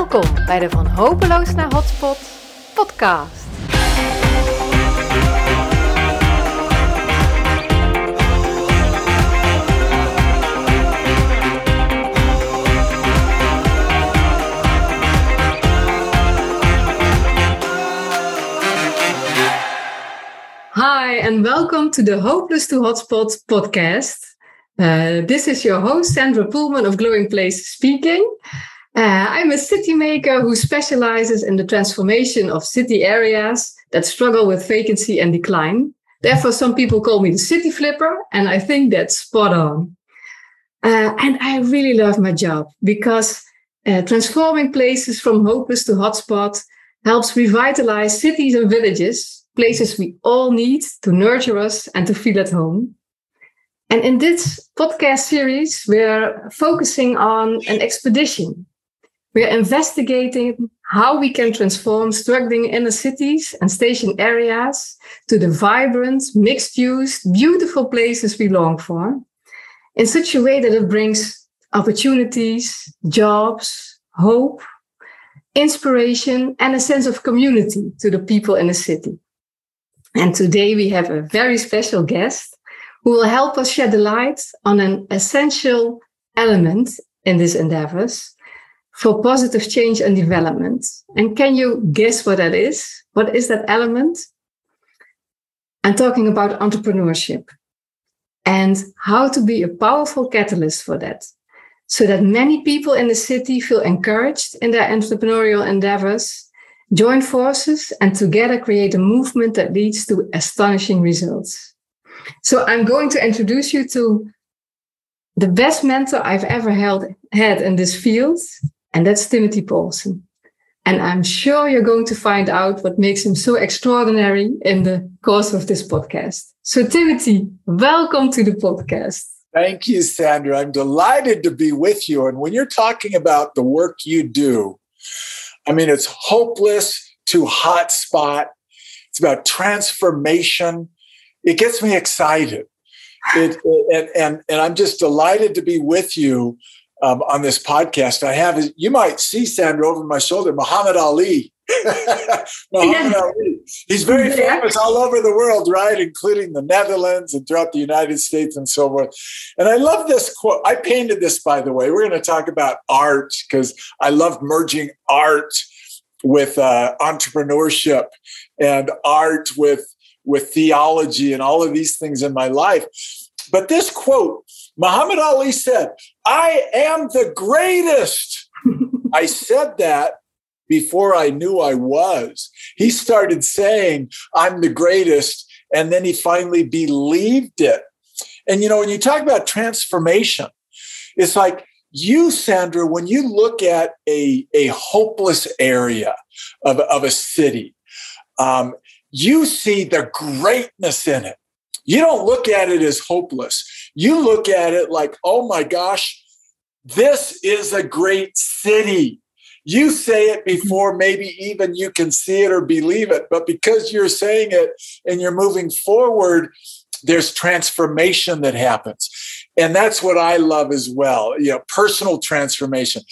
Welkom bij de Van Hopeloos naar Hotspot podcast. Hi, and welcome to the Hopeless to Hotspot podcast. Uh, this is your host, Sandra Pullman of Glowing Places Speaking. Uh, I'm a city maker who specializes in the transformation of city areas that struggle with vacancy and decline. Therefore, some people call me the city flipper, and I think that's spot on. Uh, and I really love my job because uh, transforming places from hopeless to hotspot helps revitalize cities and villages, places we all need to nurture us and to feel at home. And in this podcast series, we're focusing on an expedition. We're investigating how we can transform struggling inner cities and station areas to the vibrant, mixed use, beautiful places we long for in such a way that it brings opportunities, jobs, hope, inspiration, and a sense of community to the people in the city. And today we have a very special guest who will help us shed the light on an essential element in these endeavors for positive change and development. And can you guess what that is? What is that element? I'm talking about entrepreneurship and how to be a powerful catalyst for that so that many people in the city feel encouraged in their entrepreneurial endeavors, join forces, and together create a movement that leads to astonishing results. So I'm going to introduce you to the best mentor I've ever held, had in this field, and that's Timothy Paulson. And I'm sure you're going to find out what makes him so extraordinary in the course of this podcast. So, Timothy, welcome to the podcast. Thank you, Sandra. I'm delighted to be with you. And when you're talking about the work you do, I mean, it's hopeless to hotspot. It's about transformation it gets me excited. It, and, and, and I'm just delighted to be with you um, on this podcast. I have, you might see Sandra over my shoulder, Muhammad Ali. Muhammad yeah. Ali. He's very famous all over the world, right? Including the Netherlands and throughout the United States and so forth. And I love this quote. I painted this, by the way. We're going to talk about art because I love merging art with uh, entrepreneurship and art with with theology and all of these things in my life. But this quote, Muhammad Ali said, I am the greatest. I said that before I knew I was. He started saying, I'm the greatest. And then he finally believed it. And, you know, when you talk about transformation, it's like you, Sandra, when you look at a, a hopeless area of, of a city, um, you see the greatness in it. You don't look at it as hopeless. You look at it like, oh my gosh, this is a great city. You say it before maybe even you can see it or believe it, but because you're saying it and you're moving forward, there's transformation that happens. And that's what I love as well. You know, personal transformation,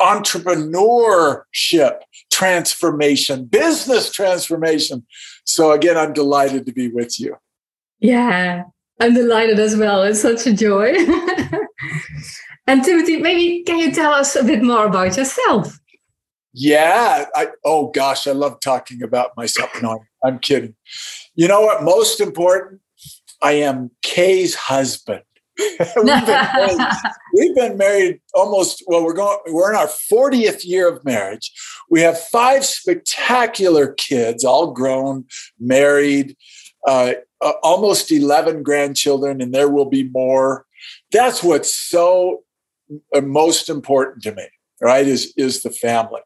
entrepreneurship transformation, business transformation. So again, I'm delighted to be with you. Yeah, I'm delighted as well. It's such a joy. and Timothy, maybe can you tell us a bit more about yourself? Yeah. I, oh gosh, I love talking about myself. No, I'm kidding. You know what? Most important, I am Kay's husband. we've, been married, we've, been married, almost well we're going we're in our 40th year of marriage we have five spectacular kids all grown married uh, uh, almost 11 grandchildren and there will be more that's what's so uh, most important to me right is is the family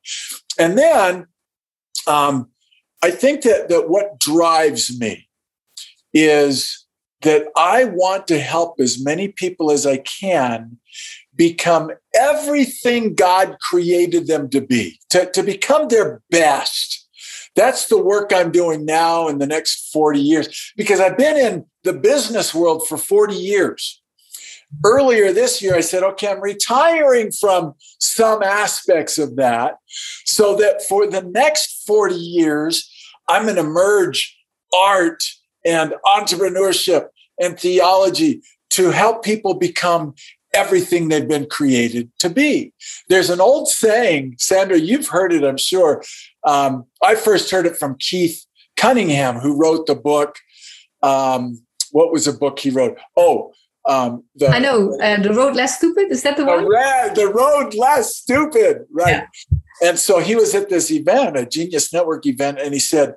and then um, i think that that what drives me is that I want to help as many people as I can become everything God created them to be, to, to become their best. That's the work I'm doing now in the next 40 years because I've been in the business world for 40 years. earlier this year, I said, okay, I'm retiring from some aspects of that so that for the next 40 years, I'm going to merge art and entrepreneurship and theology to help people become everything they've been created to be. There's an old saying, Sandra, you've heard it, I'm sure. Um, I first heard it from Keith Cunningham, who wrote the book. Um, what was the book he wrote? Oh, um, the, I know uh, the road less stupid. Is that the, the one? Red, the road less stupid, right? Yeah. And so he was at this event, a Genius Network event, and he said,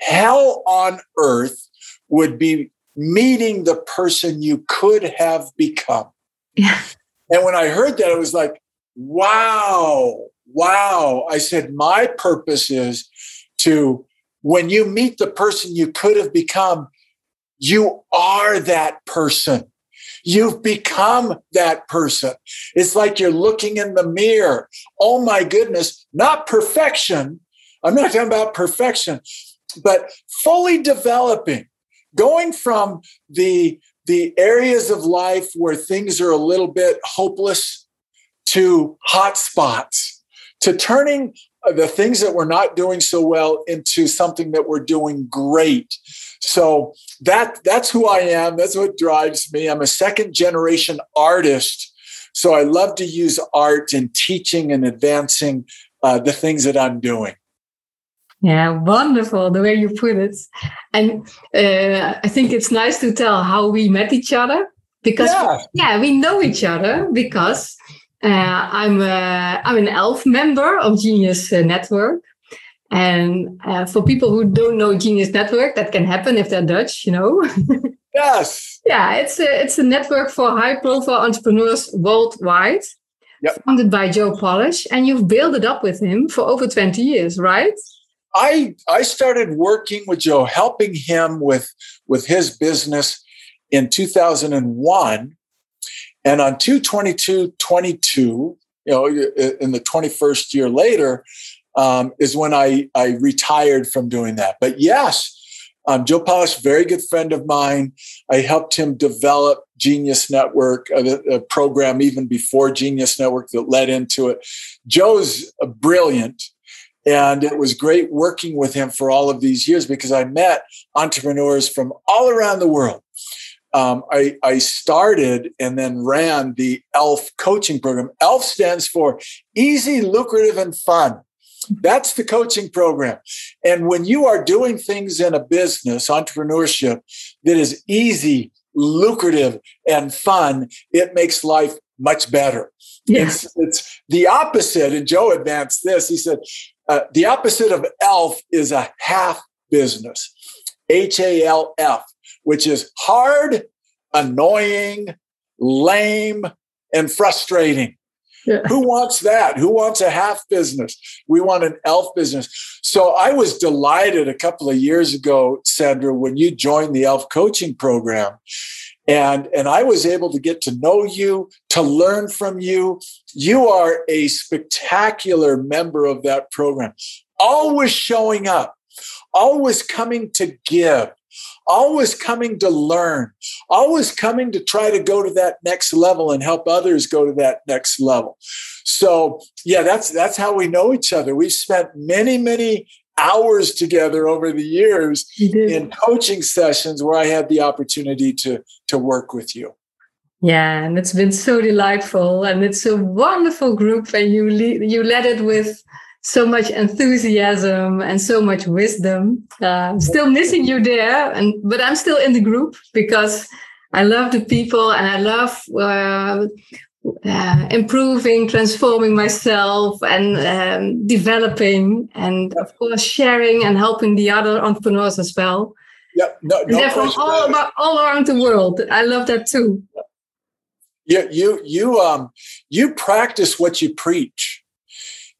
"Hell on earth would be meeting the person you could have become." Yeah. And when I heard that, it was like, "Wow, wow!" I said, "My purpose is to." When you meet the person you could have become, you are that person You've become that person. It's like you're looking in the mirror. Oh my goodness, not perfection. I'm not talking about perfection, but fully developing, going from the, the areas of life where things are a little bit hopeless to hot spots, to turning the things that we're not doing so well into something that we're doing great so that that's who I am. That's what drives me. I'm a second generation artist. So I love to use art in teaching and advancing uh, the things that I'm doing. Yeah, wonderful the way you put it. And uh, I think it's nice to tell how we met each other because yeah, yeah we know each other because uh, I'm a, I'm an ELF member of Genius uh, Network. And uh, for people who don't know Genius Network, that can happen if they're Dutch, you know. yes. Yeah, it's a it's a network for high profile entrepreneurs worldwide. Yep. Founded by Joe Polish, and you've built it up with him for over 20 years, right? I I started working with Joe, helping him with with his business in 2001. And on 222 22, you know, in the 21st year later, um, is when I, I retired from doing that. But yes, um, Joe Polish, very good friend of mine. I helped him develop Genius Network, a, a, program even before Genius Network that led into it. Joe's brilliant. And it was great working with him for all of these years because I met entrepreneurs from all around the world. Um, I, I, started and then ran the ELF coaching program. ELF stands for Easy, Lucrative, and Fun. That's the coaching program. And when you are doing things in a business, entrepreneurship, that is easy, lucrative, and fun, it makes life much better. Yes. It's, it's the opposite. And Joe advanced this. He said, uh, the opposite of ELF is a half business, H A L F, which is hard, annoying, lame, and frustrating. Yeah. Who wants that? Who wants a half business? We want an elf business. So I was delighted a couple of years ago, Sandra, when you joined the elf coaching program. And, and I was able to get to know you, to learn from you. You are a spectacular member of that program, always showing up, always coming to give, always coming to learn, always coming to try to go to that next level and help others go to that next level. So, yeah, that's that's how we know each other. We've spent many, many hours together over the years in coaching sessions where I had the opportunity to to work with you. Yeah, and it's been so delightful, and it's a wonderful group, and you le- you led it with so much enthusiasm and so much wisdom. Uh, still missing you there, and but I'm still in the group because I love the people and I love uh, uh, improving, transforming myself, and um, developing, and of course sharing and helping the other entrepreneurs as well. Yep, no, no they're from all about all around the world. I love that too. You you you um you practice what you preach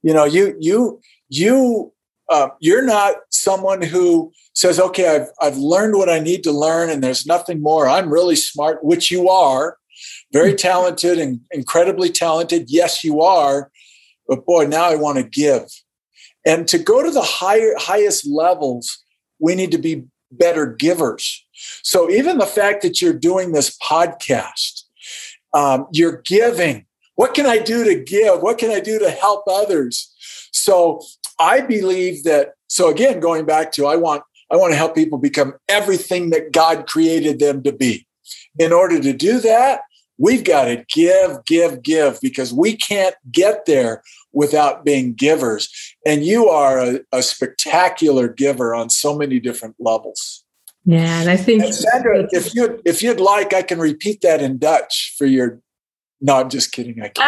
you know you you you uh, you're not someone who says okay I've, I've learned what i need to learn and there's nothing more i'm really smart which you are very talented and incredibly talented yes you are but boy now i want to give and to go to the higher highest levels we need to be better givers so even the fact that you're doing this podcast Um, you're giving. What can I do to give? What can I do to help others? So I believe that. So again, going back to I want I want to help people become everything that God created them to be. In order to do that, we've got to give, give, give because we can't get there without being givers. And you are a, a spectacular giver on so many different levels. Yeah, and I think and Sandra, if you if you'd like, I can repeat that in Dutch for your. No, I'm just kidding. I can't.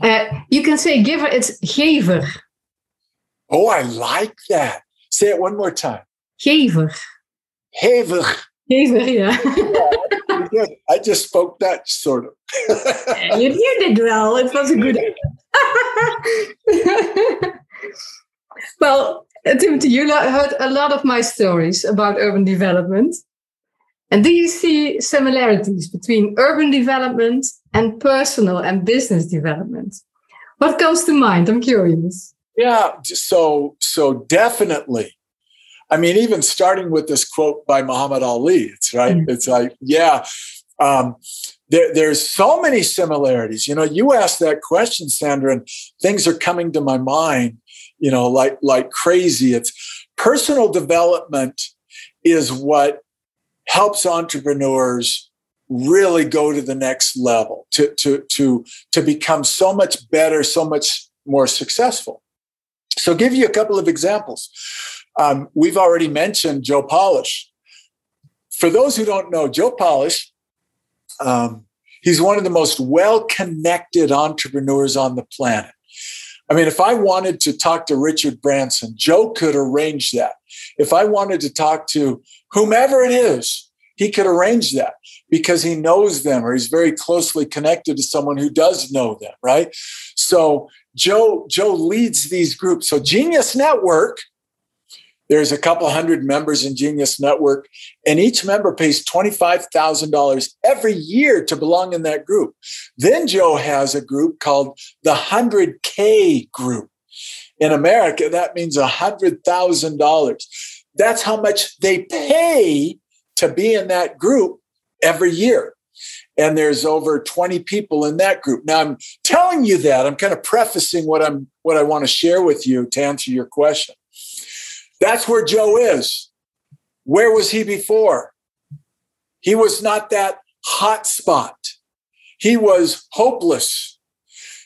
uh, you can say giver. It's gever. Oh, I like that. Say it one more time. Gever. Gever. Yeah. yeah I just spoke Dutch, sort of. you, did well. It was a good. well, uh, Timothy, you heard a lot of my stories about urban development. And do you see similarities between urban development and personal and business development? What comes to mind? I'm curious. Yeah, so so definitely. I mean, even starting with this quote by Muhammad Ali, it's right. Mm. It's like, yeah, um, there, there's so many similarities. You know, you asked that question, Sandra, and things are coming to my mind. You know, like like crazy. It's personal development is what helps entrepreneurs really go to the next level to to to to become so much better, so much more successful. So, give you a couple of examples. Um, we've already mentioned Joe Polish. For those who don't know, Joe Polish, um, he's one of the most well connected entrepreneurs on the planet. I mean, if I wanted to talk to Richard Branson, Joe could arrange that. If I wanted to talk to whomever it is, he could arrange that because he knows them or he's very closely connected to someone who does know them, right? So Joe Joe leads these groups. So Genius Network, there's a couple hundred members in Genius Network, and each member pays $25,000 every year to belong in that group. Then Joe has a group called the 100K group. In America, that means $100,000. That's how much they pay to be in that group every year and there's over 20 people in that group. Now I'm telling you that I'm kind of prefacing what I'm what I want to share with you to answer your question. That's where Joe is. Where was he before? He was not that hot spot. He was hopeless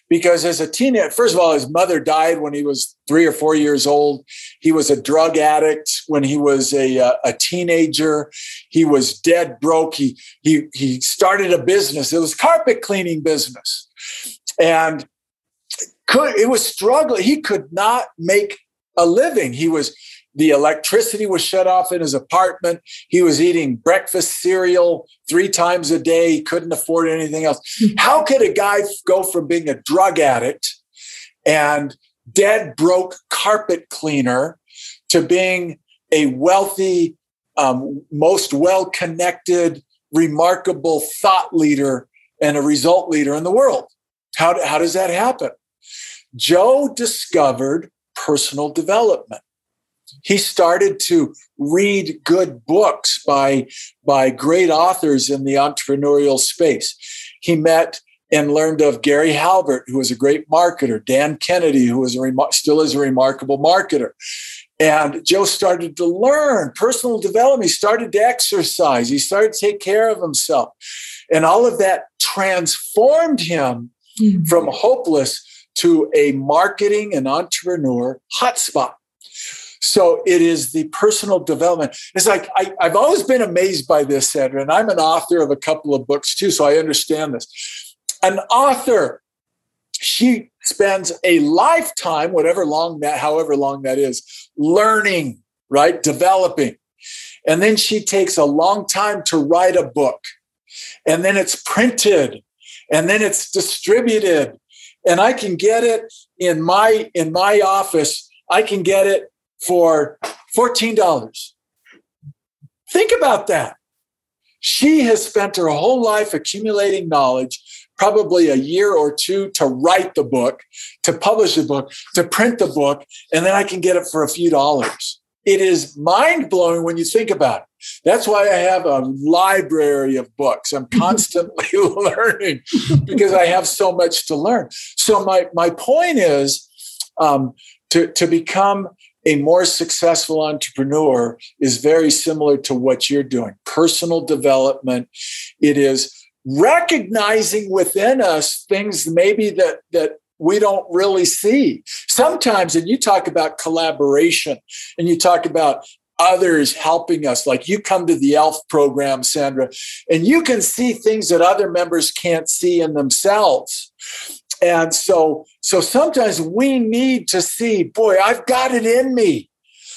because as a teenager, first of all, his mother died when he was three or four years old. He was a drug addict when he was a, uh, a teenager. He was dead broke. He, he, he started a business. It was carpet cleaning business. And could, it was struggling. He could not make a living. He was the electricity was shut off in his apartment. He was eating breakfast cereal three times a day. He couldn't afford anything else. Hmm. How could a guy go from being a drug addict and dead broke carpet cleaner to being a wealthy, um, most well connected, remarkable thought leader and a result leader in the world? How, how does that happen? Joe discovered personal development he started to read good books by, by great authors in the entrepreneurial space. He met and learned of Gary Halbert, who was a great marketer, Dan Kennedy, who was a rem- still is a remarkable marketer. And Joe started to learn personal development. He started to exercise. He started to take care of himself. And all of that transformed him mm-hmm. from hopeless to a marketing and entrepreneur hotspot. So it is the personal development. It's like I, have always been amazed by this, Sandra, and I'm an author of a couple of books too, so I understand this. An author, she spends a lifetime, whatever long that, however long that is, learning, right? Developing. And then she takes a long time to write a book. And then it's printed. And then it's distributed. And I can get it in my in my office. I can get it for $14. Think about that. She has spent her whole life accumulating knowledge, probably a year or two to write the book, to publish the book, to print the book, and then I can get it for a few dollars. It is mind blowing when you think about it. That's why I have a library of books. I'm constantly learning because I have so much to learn. So my my point is um, to to become a more successful entrepreneur is very similar to what you're doing. Personal development. It is recognizing within us things maybe that that we don't really see. Sometimes, and you talk about collaboration and you talk about others helping us. Like you come to the ELF program, Sandra, and you can see things that other members can't see in themselves. And so, so sometimes we need to see, boy, I've got it in me.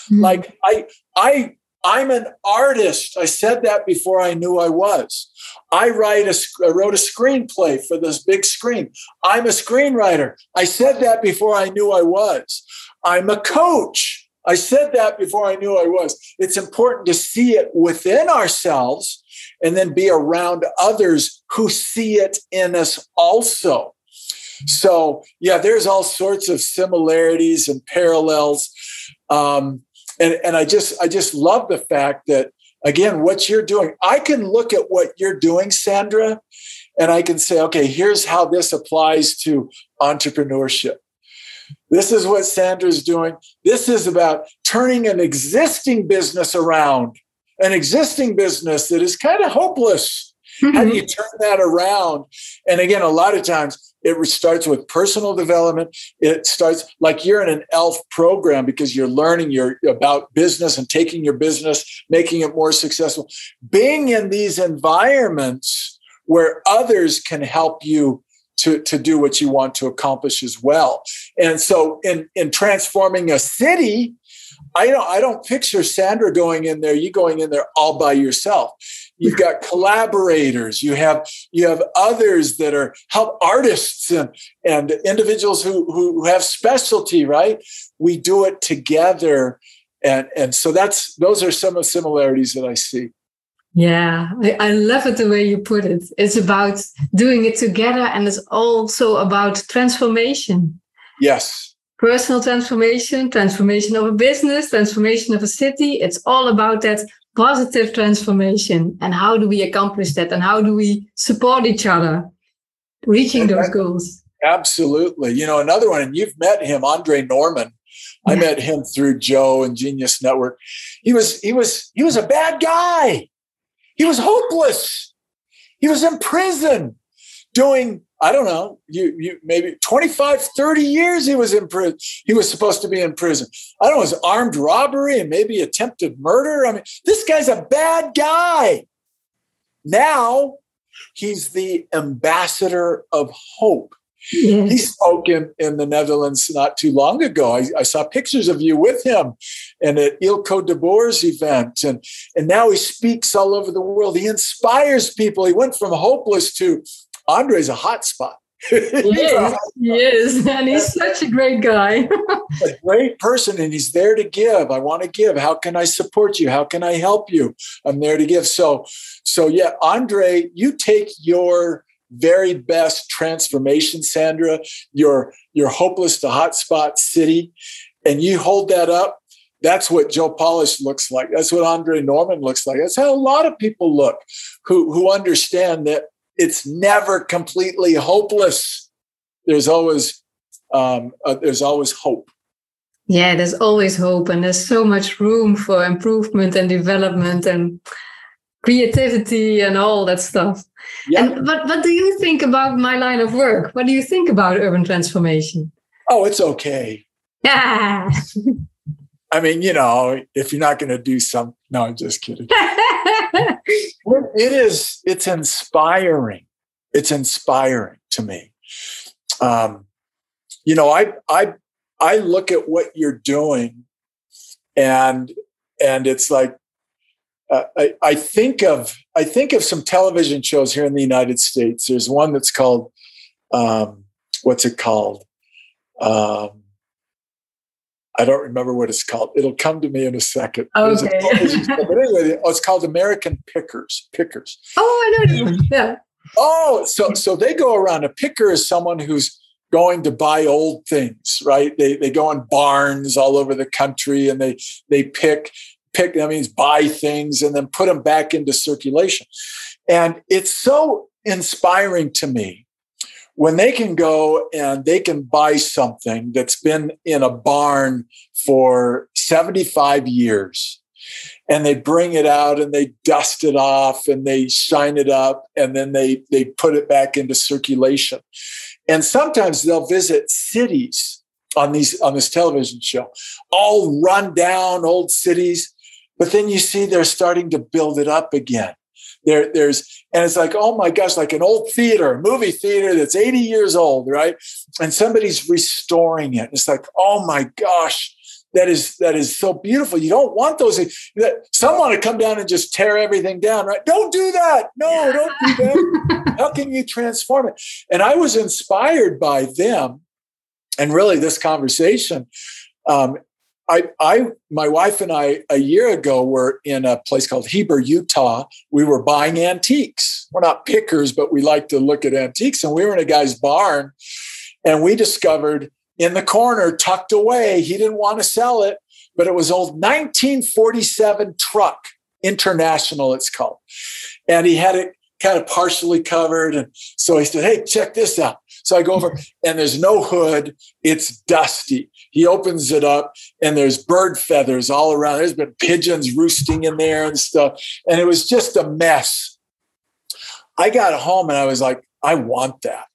Mm-hmm. Like I, I, I'm an artist. I said that before I knew I was. I write a, I wrote a screenplay for this big screen. I'm a screenwriter. I said that before I knew I was. I'm a coach. I said that before I knew I was. It's important to see it within ourselves and then be around others who see it in us also. So, yeah, there's all sorts of similarities and parallels. Um, and, and I just I just love the fact that again, what you're doing, I can look at what you're doing, Sandra, and I can say, okay, here's how this applies to entrepreneurship. This is what Sandra's doing. This is about turning an existing business around, an existing business that is kind of hopeless. Mm-hmm. How do you turn that around? And again, a lot of times it starts with personal development. It starts like you're in an ELF program because you're learning you're about business and taking your business, making it more successful. Being in these environments where others can help you to, to do what you want to accomplish as well. And so in, in transforming a city, I don't I don't picture Sandra going in there, you going in there all by yourself. You've got collaborators. You have you have others that are help artists and and individuals who who have specialty. Right? We do it together, and and so that's those are some of the similarities that I see. Yeah, I love it the way you put it. It's about doing it together, and it's also about transformation. Yes, personal transformation, transformation of a business, transformation of a city. It's all about that positive transformation and how do we accomplish that and how do we support each other reaching those goals? Absolutely. You know another one and you've met him andre norman. Yeah. i met him through joe and genius network. He was he was he was a bad guy. He was hopeless. He was in prison doing I don't know, you you maybe 25, 30 years he was in prison. He was supposed to be in prison. I don't know, it was armed robbery and maybe attempted murder. I mean, this guy's a bad guy. Now he's the ambassador of hope. Yes. He spoke in, in the Netherlands not too long ago. I, I, saw pictures of you with him and at Ilko de Boer's event. And, and now he speaks all over the world. He inspires people. He went from hopeless to Andre's a hot spot. he is, he is, and he's such a great guy. a great person, and he's there to give. I want to give. How can I support you? How can I help you? I'm there to give. So, so yeah, Andre, you take your very best transformation, Sandra, your your hopeless to hotspot city, and you hold that up. That's what Joe Polish looks like. That's what Andre Norman looks like. That's how a lot of people look who who understand that it's never completely hopeless. There's always um, uh, there's always hope. Yeah, there's always hope, and there's so much room for improvement and development and creativity and all that stuff. Yeah. And what what do you think about my line of work? What do you think about urban transformation? Oh, it's okay. Yeah. I mean, you know, if you're not going to do some, no, I'm just kidding. it is, it's inspiring. It's inspiring to me. Um, you know, I, I, I look at what you're doing and, and it's like, uh, I, I think of, I think of some television shows here in the United States. There's one that's called, um, what's it called? Um, I don't remember what it's called. It'll come to me in a second. Okay. but anyway, oh, it's called American Pickers. Pickers. Oh, I know. Yeah. Oh, so so they go around. A picker is someone who's going to buy old things, right? They they go in barns all over the country and they they pick pick, that means buy things and then put them back into circulation. And it's so inspiring to me when they can go and they can buy something that's been in a barn for 75 years and they bring it out and they dust it off and they shine it up and then they they put it back into circulation. And sometimes they'll visit cities on these on this television show all run down old cities but then you see they're starting to build it up again there, there's, and it's like, oh my gosh, like an old theater, movie theater that's 80 years old, right? And somebody's restoring it. It's like, oh my gosh, that is that is so beautiful. You don't want those. That someone to come down and just tear everything down, right? Don't do that. No, don't do that. How can you transform it? And I was inspired by them, and really this conversation um, I, I, my wife and I, a year ago, were in a place called Heber, Utah. We were buying antiques. We're not pickers, but we like to look at antiques. And we were in a guy's barn, and we discovered in the corner, tucked away, he didn't want to sell it, but it was old 1947 truck, International, it's called, and he had it kind of partially covered. And so he said, "Hey, check this out." So I go over, and there's no hood. It's dusty he opens it up and there's bird feathers all around. There's been pigeons roosting in there and stuff. And it was just a mess. I got home and I was like, I want that.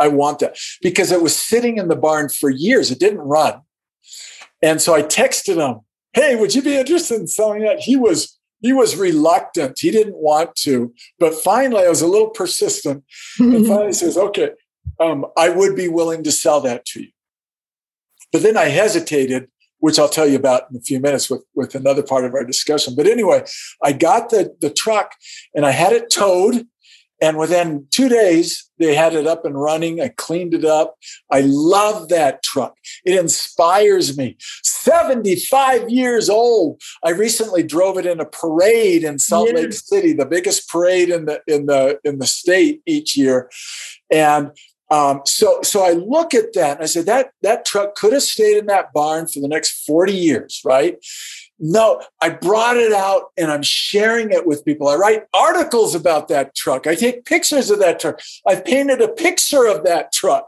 I want that because it was sitting in the barn for years. It didn't run. And so I texted him, Hey, would you be interested in selling that? He was he was reluctant. He didn't want to. But finally, I was a little persistent. And finally says, okay, um, I would be willing to sell that to you. But then I hesitated, which I'll tell you about in a few minutes with, with another part of our discussion. But anyway, I got the, the truck and I had it towed. And within two days, they had it up and running. I cleaned it up. I love that truck. It inspires me. 75 years old. I recently drove it in a parade in Salt yes. Lake City, the biggest parade in the in the in the state each year. And um, so, so I look at that and I said that that truck could have stayed in that barn for the next 40 years, right? No, I brought it out and I'm sharing it with people. I write articles about that truck. I take pictures of that truck. I've painted a picture of that truck.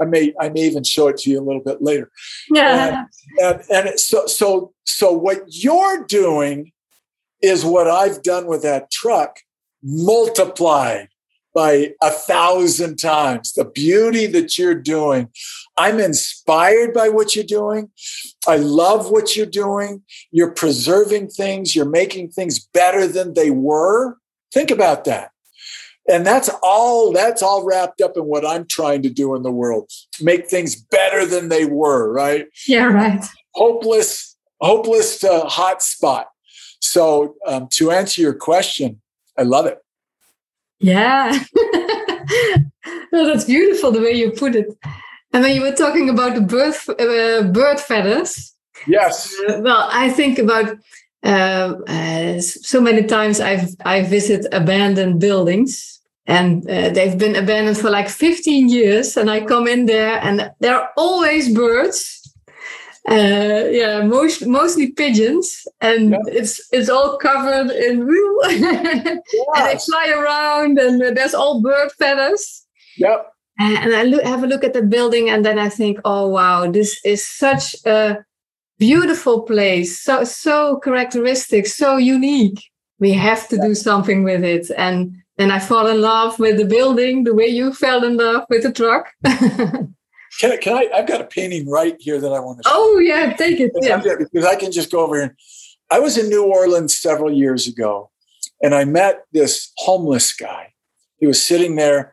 I may I may even show it to you a little bit later. Yeah. And, and, and so so so what you're doing is what I've done with that truck multiplied by a thousand times. The beauty that you're doing. I'm inspired by what you're doing. I love what you're doing. You're preserving things, you're making things better than they were. Think about that. And that's all that's all wrapped up in what I'm trying to do in the world. Make things better than they were, right? Yeah, right. Hopeless, hopeless to hot spot. So um, to answer your question, I love it. Yeah. no, that's beautiful the way you put it. And when you were talking about the bird, uh, bird feathers. Yes. Uh, well, I think about uh, uh so many times I've I visit abandoned buildings and uh, they've been abandoned for like 15 years and I come in there and there are always birds uh, yeah, most mostly pigeons, and yeah. it's it's all covered in wool, and they fly around, and there's all bird feathers. Yep. And I look, have a look at the building, and then I think, oh wow, this is such a beautiful place, so so characteristic, so unique. We have to yeah. do something with it, and then I fall in love with the building the way you fell in love with the truck. Can I, can I? I've got a painting right here that I want to. Show. Oh yeah, take it. Yeah, because I can just go over and. I was in New Orleans several years ago, and I met this homeless guy. He was sitting there,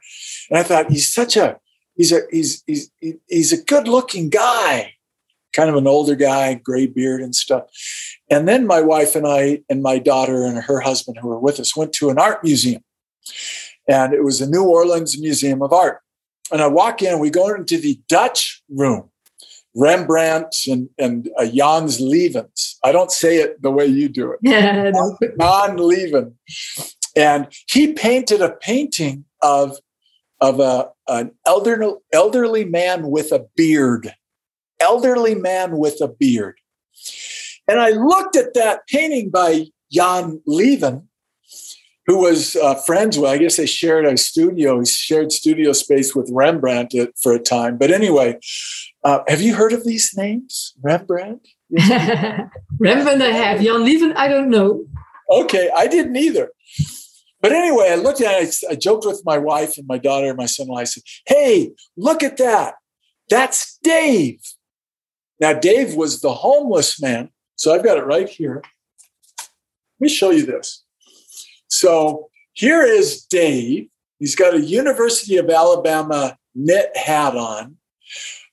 and I thought he's such a he's a he's he's he's a good looking guy, kind of an older guy, gray beard and stuff. And then my wife and I and my daughter and her husband who were with us went to an art museum, and it was the New Orleans Museum of Art and I walk in, we go into the Dutch room, Rembrandt and, and uh, Jans Lievens. I don't say it the way you do it. Yeah. Jan Lieven. And he painted a painting of, of a, an elderly, elderly man with a beard. Elderly man with a beard. And I looked at that painting by Jan Lieven, who was uh, friends with, I guess they shared a studio, he shared studio space with Rembrandt for a time. But anyway, uh, have you heard of these names? Rembrandt? Rembrandt, I have. Jan Lieven, I don't know. Okay, I didn't either. But anyway, I looked at it, I joked with my wife and my daughter and my son, and I said, Hey, look at that. That's Dave. Now, Dave was the homeless man. So I've got it right here. Let me show you this. So here is Dave. He's got a University of Alabama knit hat on.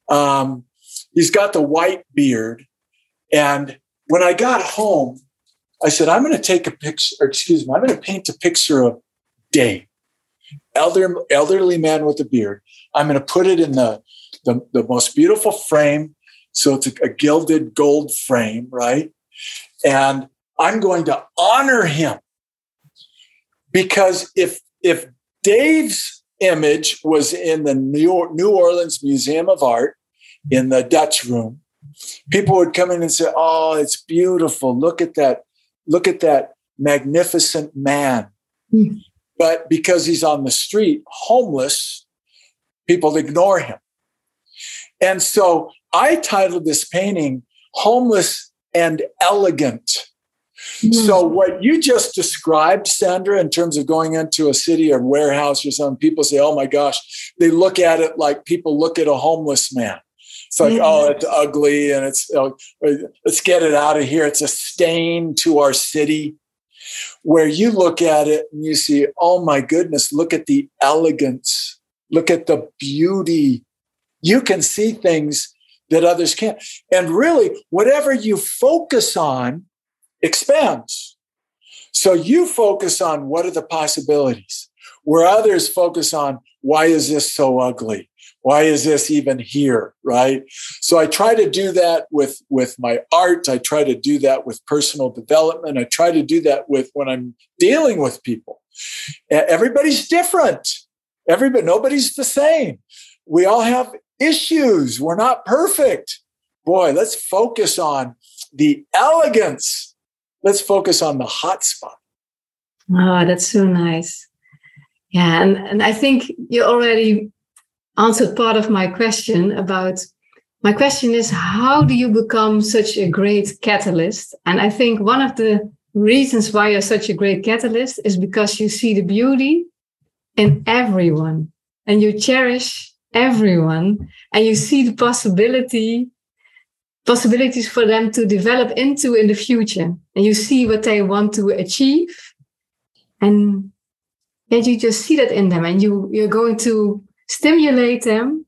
Um, he's got the white beard. And when I got home, I said, I'm going to take a picture, excuse me, I'm going to paint a picture of Dave, elder, elderly man with a beard. I'm going to put it in the, the, the most beautiful frame. So it's a, a gilded gold frame, right? And I'm going to honor him because if if Dave's image was in the New, Orleans Museum of Art in the Dutch room, people would come in and say, "Oh, it's beautiful. Look at that. Look at that magnificent man." Mm. But because he's on the street, homeless, people ignore him. And so I titled this painting Homeless and Elegant. So, what you just described, Sandra, in terms of going into a city or warehouse or something, people say, oh my gosh, they look at it like people look at a homeless man. It's like, mm-hmm. oh, it's ugly and it's, uh, let's get it out of here. It's a stain to our city. Where you look at it and you see, oh my goodness, look at the elegance, look at the beauty. You can see things that others can't. And really, whatever you focus on expands. So you focus on what are the possibilities, where others focus on why is this so ugly? Why is this even here? Right. So I try to do that with, with my art. I try to do that with personal development. I try to do that with when I'm dealing with people. Everybody's different. Everybody, nobody's the same. We all have issues. We're not perfect. Boy, let's focus on the elegance. Let's focus on the hot spot. Oh, that's so nice. Yeah, and, and I think you already answered part of my question about my question is how do you become such a great catalyst? And I think one of the reasons why you're such a great catalyst is because you see the beauty in everyone and you cherish everyone and you see the possibility possibilities for them to develop into in the future. And you see what they want to achieve. And yet you just see that in them and you you're going to stimulate them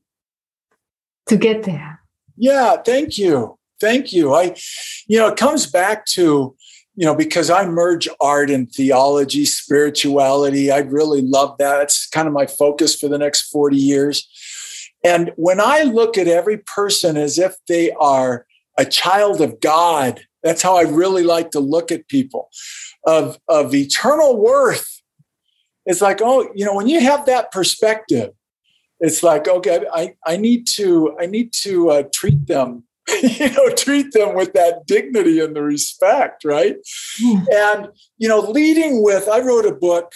to get there. Yeah thank you. Thank you. I you know it comes back to you know because i merge art and theology spirituality. I really love that. It's kind of my focus for the next 40 years and when I look at every person as if they are a child of God, that's how I really like to look at people of, of eternal worth. It's like, oh, you know, when you have that perspective, it's like, okay, I, I need to, I need to uh, treat them, you know, treat them with that dignity and the respect, right? Mm. And, you know, leading with, I wrote a book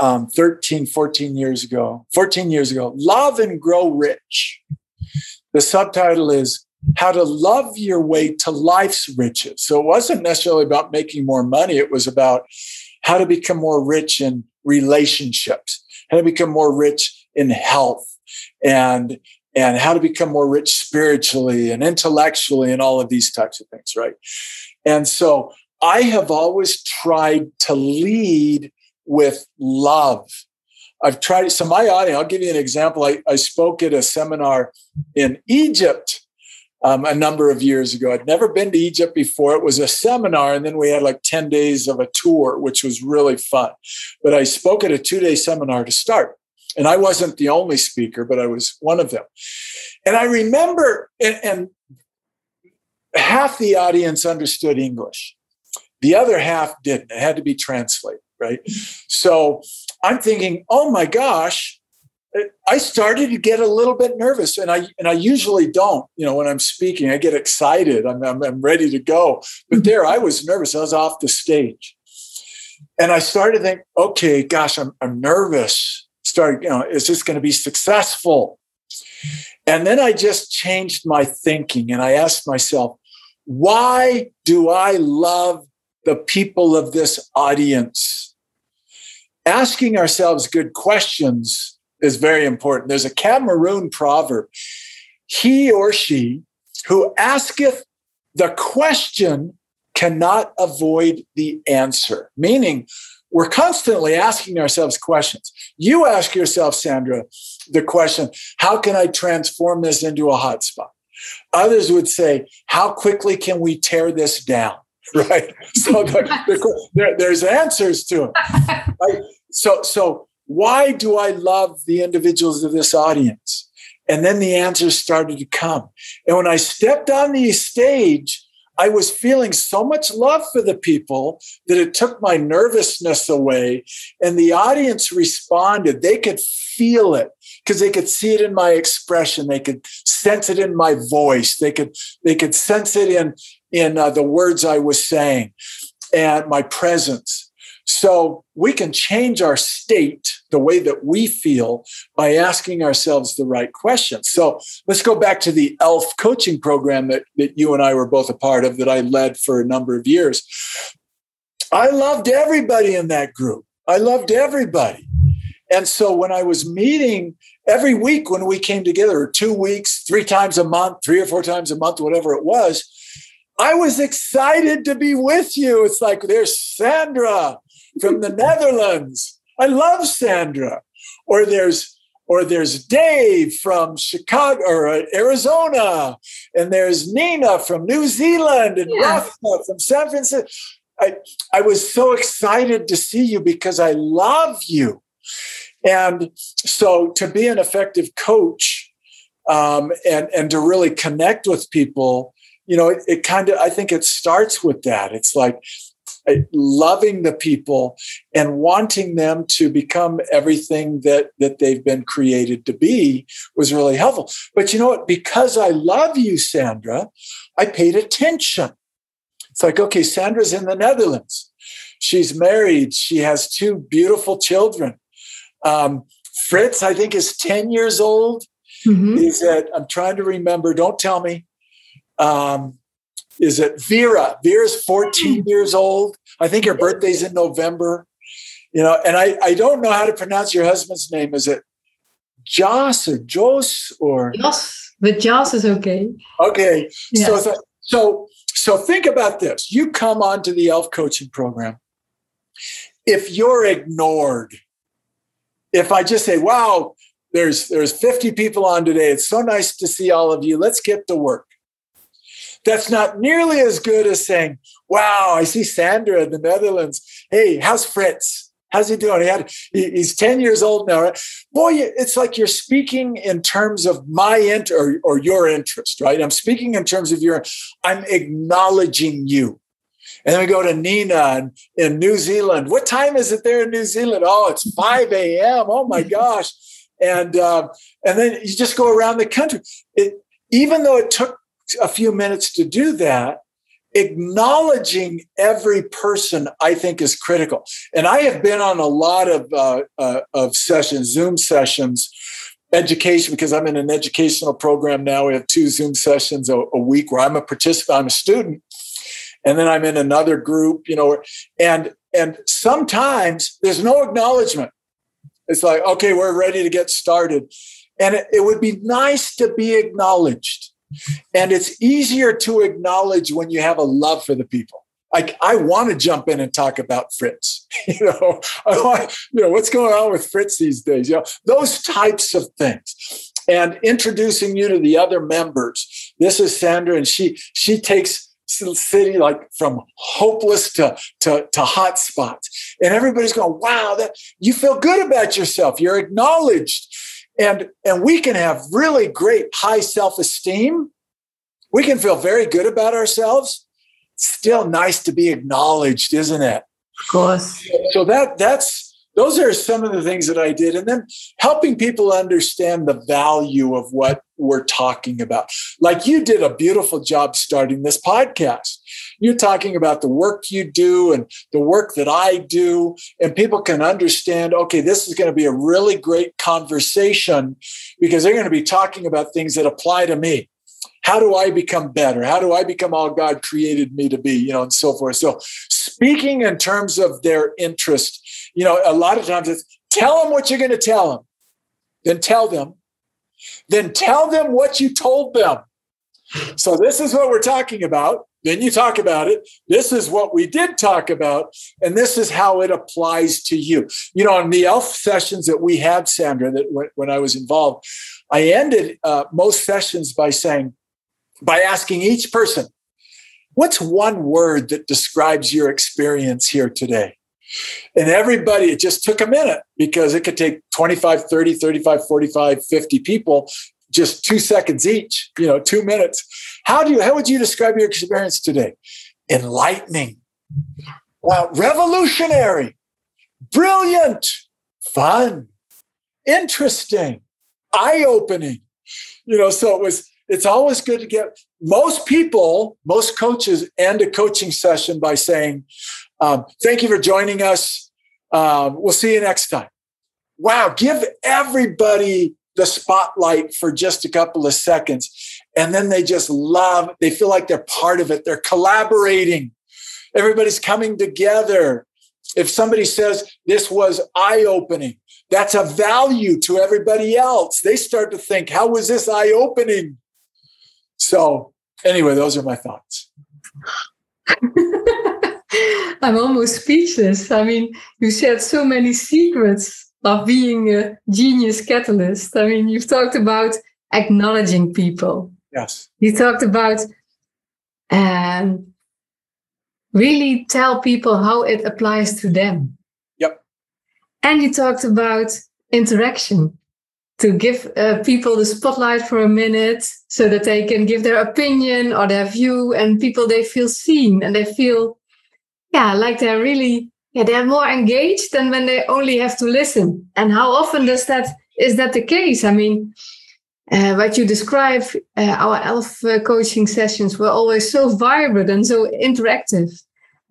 um, 13, 14 years ago, 14 years ago, Love and Grow Rich. The subtitle is How to Love Your Way to Life's Riches. So it wasn't necessarily about making more money, it was about how to become more rich in relationships, how to become more rich in health, and and how to become more rich spiritually and intellectually and all of these types of things, right? And so I have always tried to lead with love. I've tried so my audience, I'll give you an example. I, I spoke at a seminar in Egypt um, a number of years ago. I'd never been to Egypt before. It was a seminar, and then we had like 10 days of a tour, which was really fun. But I spoke at a two day seminar to start. And I wasn't the only speaker, but I was one of them. And I remember, and, and half the audience understood English, the other half didn't. It had to be translated right? So I'm thinking, oh my gosh, I started to get a little bit nervous, and I and I usually don't. You know, when I'm speaking, I get excited. I'm I'm, I'm ready to go. But mm-hmm. there, I was nervous. I was off the stage, and I started to think, okay, gosh, I'm I'm nervous. Start, you know, is this going to be successful? And then I just changed my thinking, and I asked myself, why do I love the people of this audience? Asking ourselves good questions is very important. There's a Cameroon proverb He or she who asketh the question cannot avoid the answer, meaning we're constantly asking ourselves questions. You ask yourself, Sandra, the question how can I transform this into a hotspot? Others would say, how quickly can we tear this down? Right. So the, the, there, there's answers to it. Right? So, so why do I love the individuals of this audience? And then the answers started to come. And when I stepped on the stage, I was feeling so much love for the people that it took my nervousness away. And the audience responded. They could feel it because they could see it in my expression. They could sense it in my voice. They could they could sense it in in uh, the words I was saying and my presence. So we can change our state, the way that we feel, by asking ourselves the right questions. So let's go back to the ELF coaching program that, that you and I were both a part of, that I led for a number of years. I loved everybody in that group. I loved everybody. And so when I was meeting every week when we came together, two weeks, three times a month, three or four times a month, whatever it was, I was excited to be with you. It's like, there's Sandra from the Netherlands. I love Sandra. Or there's or there's Dave from Chicago or uh, Arizona, and there's Nina from New Zealand, and yeah. Rafa from San Francisco. I, I was so excited to see you because I love you. And so to be an effective coach um, and, and to really connect with people, you know, it, it kind of, I think it starts with that. It's like, loving the people and wanting them to become everything that that they've been created to be was really helpful. But you know what? Because i love you sandra i paid attention. It's like okay sandra's in the netherlands. She's married. She has two beautiful children. Um, fritz i think is 10 years old. Mm-hmm. i'm trying to remember. Don't tell me. Um, is it Vera? Vera's 14 hmm. years old. I think her birthday's in November. You know, and I, I don't know how to pronounce your husband's name. Is it Joss or Jos or Joss? But Joss is okay. Okay. Yeah. So th- so so think about this. You come onto the ELF coaching program. If you're ignored, if I just say, wow, there's there's 50 people on today. It's so nice to see all of you. Let's get to work. That's not nearly as good as saying, wow, I see Sandra in the Netherlands. Hey, how's Fritz? How's he doing? He had, he's 10 years old now. Right? Boy, it's like you're speaking in terms of my int or, or your interest, right? I'm speaking in terms of your, I'm acknowledging you. And then we go to Nina in, in New Zealand. What time is it there in New Zealand? Oh, it's 5 a.m. Oh my gosh. And uh, and then you just go around the country. It, even though it took a few minutes to do that, acknowledging every person I think is critical. And I have been on a lot of uh, uh, of sessions, Zoom sessions, education because I'm in an educational program now. We have two Zoom sessions a, a week where I'm a participant, I'm a student, and then I'm in another group. You know, and and sometimes there's no acknowledgement. It's like, okay, we're ready to get started. And it, it would be nice to be acknowledged and it's easier to acknowledge when you have a love for the people. Like I want to jump in and talk about Fritz. You know, I want, you know, what's going on with Fritz these days? You know, those types of things. And introducing you to the other members. This is Sandra, and she she takes city like from hopeless to, to, to hot spots. And everybody's going, wow, that you feel good about yourself. You're acknowledged and and we can have really great high self-esteem. We can feel very good about ourselves. Still nice to be acknowledged isn't it? Of course. So that that's those are some of the things that I did. And then helping people understand the value of what we're talking about. Like you did a beautiful job starting this podcast. You're talking about the work you do and the work that I do, and people can understand okay, this is going to be a really great conversation because they're going to be talking about things that apply to me how do I become better? How do I become all God created me to be? You know, and so forth. So, speaking in terms of their interest, you know, a lot of times it's tell them what you're going to tell them, then tell them, then tell them what you told them. So, this is what we're talking about. Then you talk about it. This is what we did talk about. And this is how it applies to you. You know, in the ELF sessions that we had, Sandra, that when, when I was involved, I ended uh, most sessions by saying, by asking each person, what's one word that describes your experience here today? And everybody, it just took a minute because it could take 25, 30, 35, 45, 50 people, just two seconds each, you know, two minutes. How do you, how would you describe your experience today? Enlightening, well, revolutionary, brilliant, fun, interesting, eye opening. You know, so it was, it's always good to get most people, most coaches end a coaching session by saying, um, Thank you for joining us. Um, we'll see you next time. Wow, give everybody the spotlight for just a couple of seconds. And then they just love, they feel like they're part of it. They're collaborating. Everybody's coming together. If somebody says this was eye opening, that's a value to everybody else. They start to think, how was this eye opening? So, anyway, those are my thoughts. I'm almost speechless. I mean, you said so many secrets of being a genius catalyst. I mean, you've talked about acknowledging people. Yes. You talked about um, really tell people how it applies to them. Yep. And you talked about interaction to give uh, people the spotlight for a minute so that they can give their opinion or their view and people they feel seen and they feel yeah like they're really yeah they're more engaged than when they only have to listen. And how often does that is that the case? I mean uh, what you describe uh, our elf uh, coaching sessions were always so vibrant and so interactive.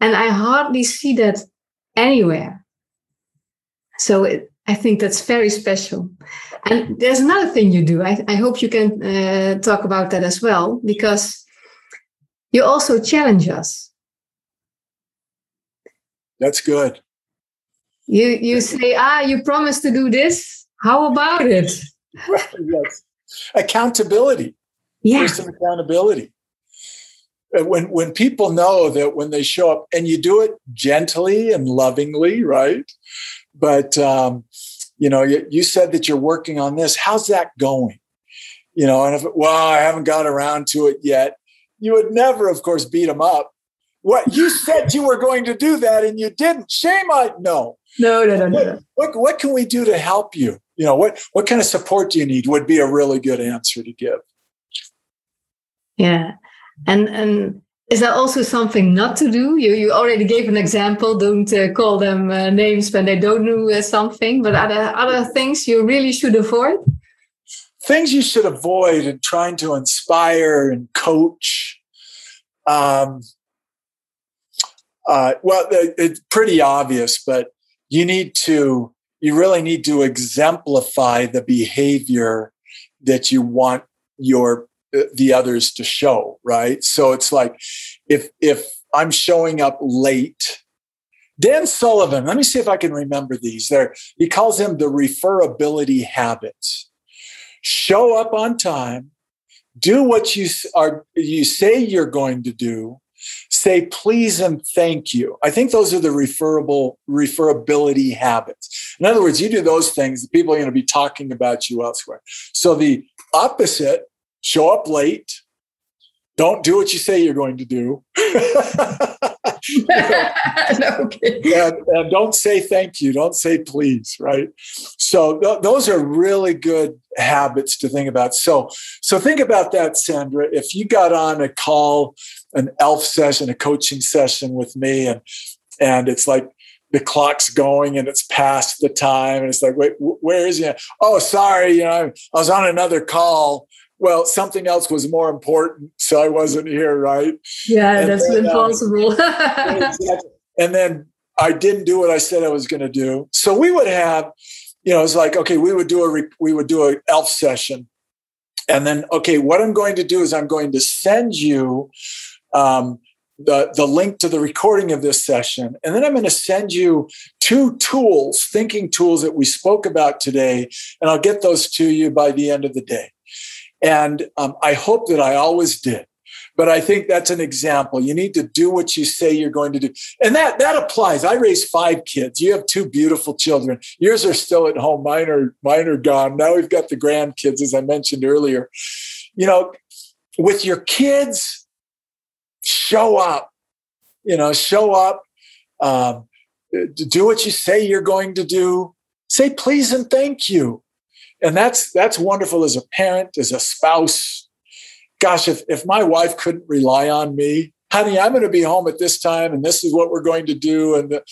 And i hardly see that anywhere. So it, i think that's very special. And there's another thing you do. I, I hope you can uh, talk about that as well, because you also challenge us. That's good. You you say, ah, you promised to do this. How about it? yes. Accountability. Yeah. Some accountability. When when people know that when they show up and you do it gently and lovingly, right? But um, you know, you, you said that you're working on this. How's that going? You know, and if, well, I haven't got around to it yet. You would never, of course, beat them up. What you said you were going to do that and you didn't. Shame I no. No, no, no, no. What, what, what can we do to help you? You know, what what kind of support do you need would be a really good answer to give. Yeah. And and is that also something not to do? You you already gave an example. Don't uh, call them uh, names when they don't know uh, something. But are there other things you really should avoid? Things you should avoid in trying to inspire and coach. Um, uh, well, it's pretty obvious, but you need to. You really need to exemplify the behavior that you want your the others to show right so it's like if if i'm showing up late dan sullivan let me see if i can remember these there he calls them the referability habits show up on time do what you are you say you're going to do say please and thank you. I think those are the referable referability habits. In other words you do those things the people are going to be talking about you elsewhere. So the opposite show up late, don't do what you say you're going to do. okay. and, and, don't say thank you. Don't say please. Right. So th- those are really good habits to think about. So so think about that, Sandra. If you got on a call, an ELF session, a coaching session with me, and and it's like the clock's going and it's past the time and it's like wait where is he oh sorry you know i was on another call well something else was more important so i wasn't here right yeah and that's then, uh, impossible and then i didn't do what i said i was going to do so we would have you know it's like okay we would do a we would do a elf session and then okay what i'm going to do is i'm going to send you um, the, the link to the recording of this session. And then I'm going to send you two tools, thinking tools that we spoke about today. And I'll get those to you by the end of the day. And um, I hope that I always did. But I think that's an example. You need to do what you say you're going to do. And that, that applies. I raised five kids. You have two beautiful children. Yours are still at home. Mine are, mine are gone. Now we've got the grandkids, as I mentioned earlier. You know, with your kids, show up, you know, show up, um, do what you say you're going to do, say please and thank you. And that's that's wonderful as a parent, as a spouse. Gosh, if, if my wife couldn't rely on me, honey, I'm going to be home at this time and this is what we're going to do. And, the,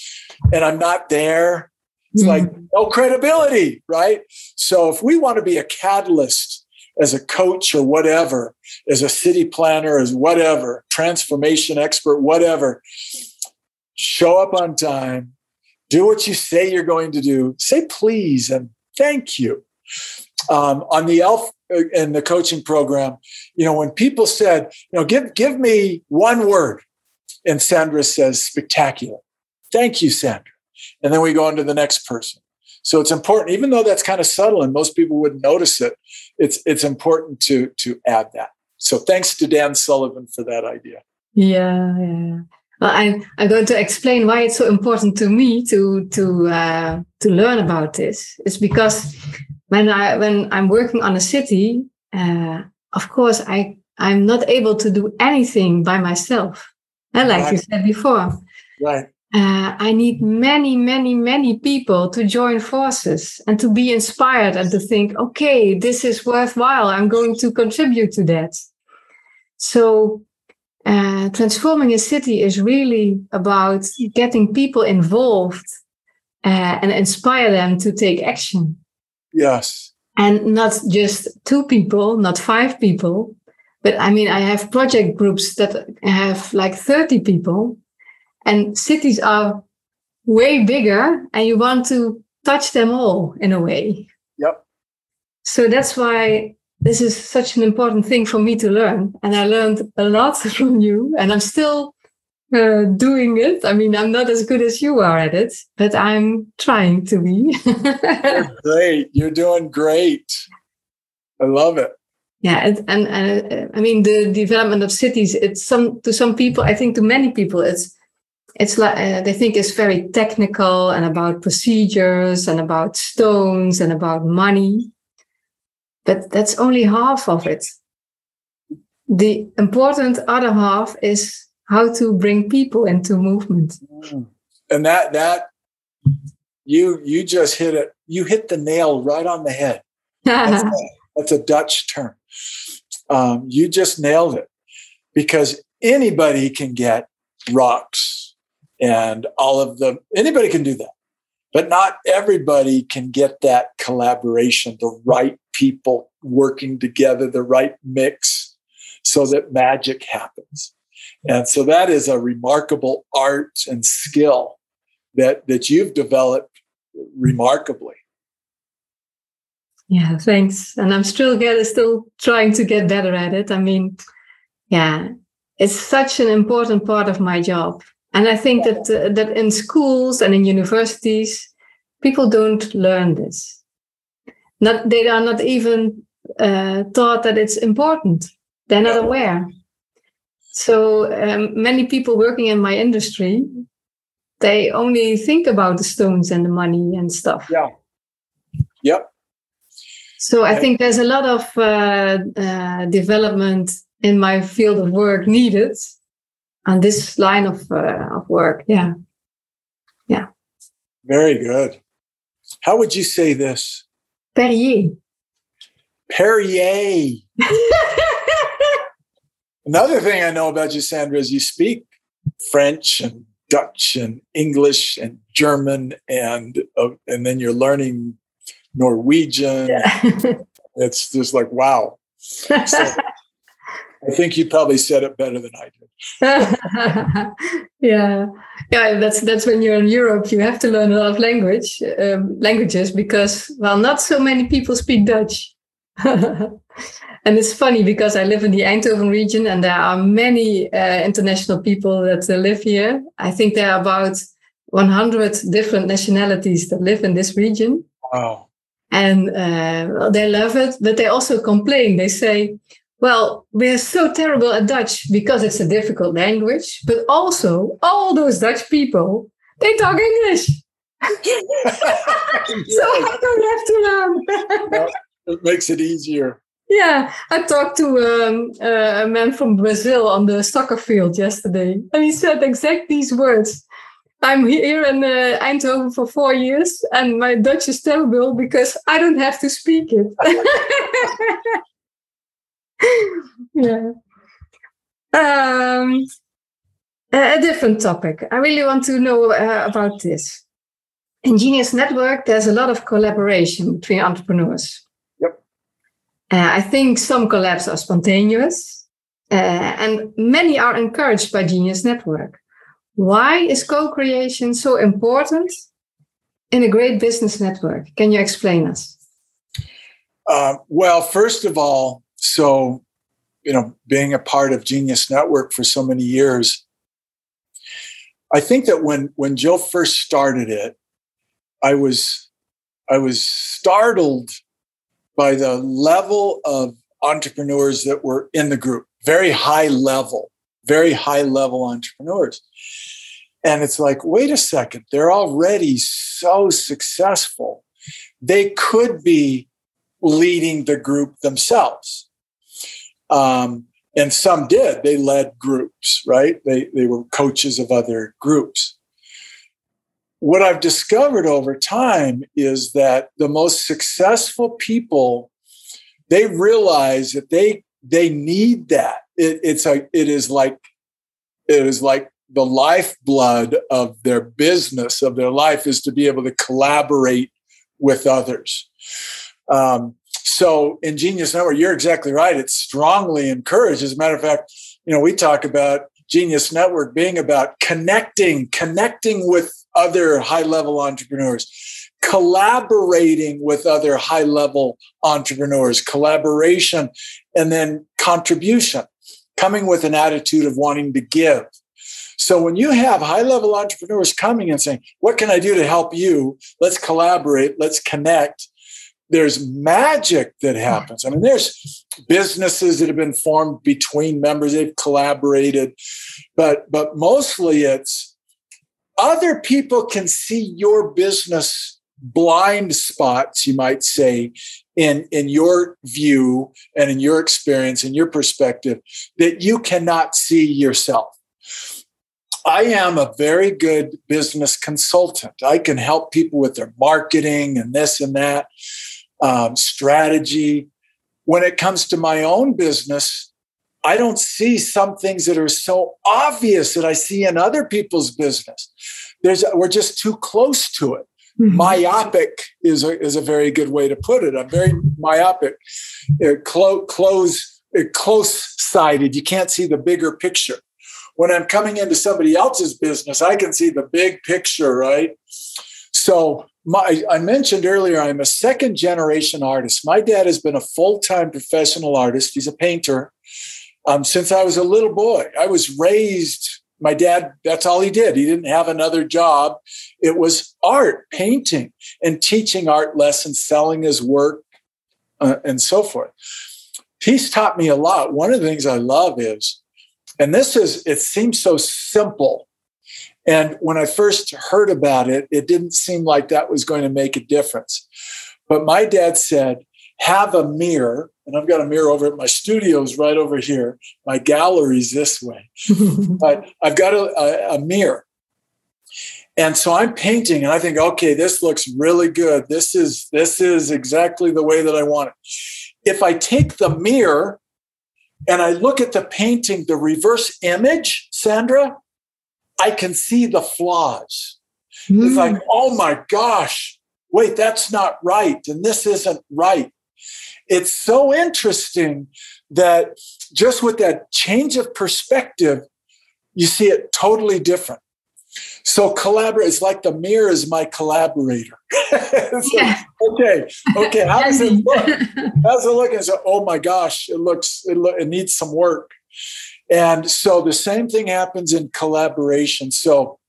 and I'm not there. It's mm-hmm. like no credibility, right? So if we want to be a catalyst as a coach or whatever, as a city planner, as whatever, transformation expert, whatever, show up on time, do what you say you're going to do, say please and thank you. Um, on the ELF uh, the coaching program, you know, when people said, you know, give give me one word, and Sandra says spectacular. Thank you, Sandra. And then we go on to the next person. So it's important, even though that's kind of subtle and most people wouldn't notice it, it's it's important to to add that. So thanks to Dan Sullivan for that idea. Yeah, yeah. Well, I'm I'm going to explain why it's so important to me to to uh, to learn about this. It's because when I when I'm working on a city, uh, of course I I'm not able to do anything by myself. And like right. you said before, right? uh, I need many, many, many people to join forces and to be inspired and to think, okay, this is worthwhile. I'm going to contribute to that. So, uh, transforming a city is really about getting people involved uh, and inspire them to take action. Yes. And not just two people, not five people, but I mean, I have project groups that have like 30 people and cities are way bigger and you want to touch them all in a way. Yep. So that's why this is such an important thing for me to learn. And I learned a lot from you and I'm still uh, doing it. I mean, I'm not as good as you are at it, but I'm trying to be. You're great. You're doing great. I love it. Yeah, and, and, and uh, I mean the development of cities. It's some to some people. I think to many people, it's it's like uh, they think it's very technical and about procedures and about stones and about money but that's only half of it the important other half is how to bring people into movement. Mm. and that that you you just hit it you hit the nail right on the head. That's, a, that's a dutch term. Um, you just nailed it. Because anybody can get rocks and all of the anybody can do that. But not everybody can get that collaboration the right people working together the right mix so that magic happens and so that is a remarkable art and skill that that you've developed remarkably yeah thanks and i'm still get still trying to get better at it i mean yeah it's such an important part of my job and I think that uh, that in schools and in universities, people don't learn this. Not they are not even uh, taught that it's important. They're not aware. So um, many people working in my industry, they only think about the stones and the money and stuff. Yeah. Yep. So I think there's a lot of uh, uh, development in my field of work needed on this line of uh, of work. Yeah, yeah. Very good. How would you say this? Perrier. Perrier. Another thing I know about you, Sandra, is you speak French and Dutch and English and German and uh, and then you're learning Norwegian. Yeah. it's just like wow. So I think you probably said it better than I did. yeah, yeah. That's that's when you're in Europe, you have to learn a lot of language um, languages because well, not so many people speak Dutch. and it's funny because I live in the Eindhoven region, and there are many uh, international people that uh, live here. I think there are about 100 different nationalities that live in this region. Wow. And uh, they love it, but they also complain. They say, well, we're so terrible at Dutch because it's a difficult language, but also all those Dutch people, they talk English. so I don't have to learn. well, it makes it easier. Yeah, I talked to um, uh, a man from Brazil on the soccer field yesterday, and he said exact these words. I'm here in uh, Eindhoven for four years, and my Dutch is terrible because I don't have to speak it. yeah. Um, a different topic. I really want to know uh, about this. In Genius Network, there's a lot of collaboration between entrepreneurs. Uh, I think some collabs are spontaneous, uh, and many are encouraged by Genius Network. Why is co creation so important in a great business network? Can you explain us? Uh, well, first of all, so you know being a part of genius network for so many years i think that when when jill first started it i was i was startled by the level of entrepreneurs that were in the group very high level very high level entrepreneurs and it's like wait a second they're already so successful they could be leading the group themselves um, and some did. They led groups, right? They, they were coaches of other groups. What I've discovered over time is that the most successful people, they realize that they they need that. It, it's a it is like it is like the lifeblood of their business of their life is to be able to collaborate with others. Um, so in Genius Network, you're exactly right. It's strongly encouraged. As a matter of fact, you know, we talk about Genius Network being about connecting, connecting with other high level entrepreneurs, collaborating with other high level entrepreneurs, collaboration, and then contribution, coming with an attitude of wanting to give. So when you have high level entrepreneurs coming and saying, What can I do to help you? Let's collaborate, let's connect there's magic that happens. I mean, there's businesses that have been formed between members, they've collaborated, but but mostly it's other people can see your business blind spots, you might say, in, in your view and in your experience and your perspective that you cannot see yourself. I am a very good business consultant. I can help people with their marketing and this and that um, strategy. When it comes to my own business, I don't see some things that are so obvious that I see in other people's business. There's we're just too close to it. Mm-hmm. Myopic is a, is a very good way to put it. I'm very myopic, uh, clo- close, uh, close sighted. You can't see the bigger picture. When I'm coming into somebody else's business, I can see the big picture, right? So my, I mentioned earlier, I'm a second generation artist. My dad has been a full time professional artist. He's a painter um, since I was a little boy. I was raised, my dad, that's all he did. He didn't have another job. It was art, painting, and teaching art lessons, selling his work, uh, and so forth. He's taught me a lot. One of the things I love is, and this is, it seems so simple and when I first heard about it, it didn't seem like that was going to make a difference. But my dad said, have a mirror. And I've got a mirror over at my studios right over here. My gallery's this way. but I've got a, a, a mirror. And so I'm painting and I think, okay, this looks really good. This is this is exactly the way that I want it. If I take the mirror and I look at the painting, the reverse image, Sandra, I can see the flaws. Mm. It's like, hmm. oh my gosh, wait, that's not right. And this isn't right. It's so interesting that just with that change of perspective, you see it totally different. So collaborate is like the mirror is my collaborator. so, yeah. Okay, okay. How does it look? How does it look? And so, oh my gosh, it looks it, lo- it needs some work. And so the same thing happens in collaboration. So,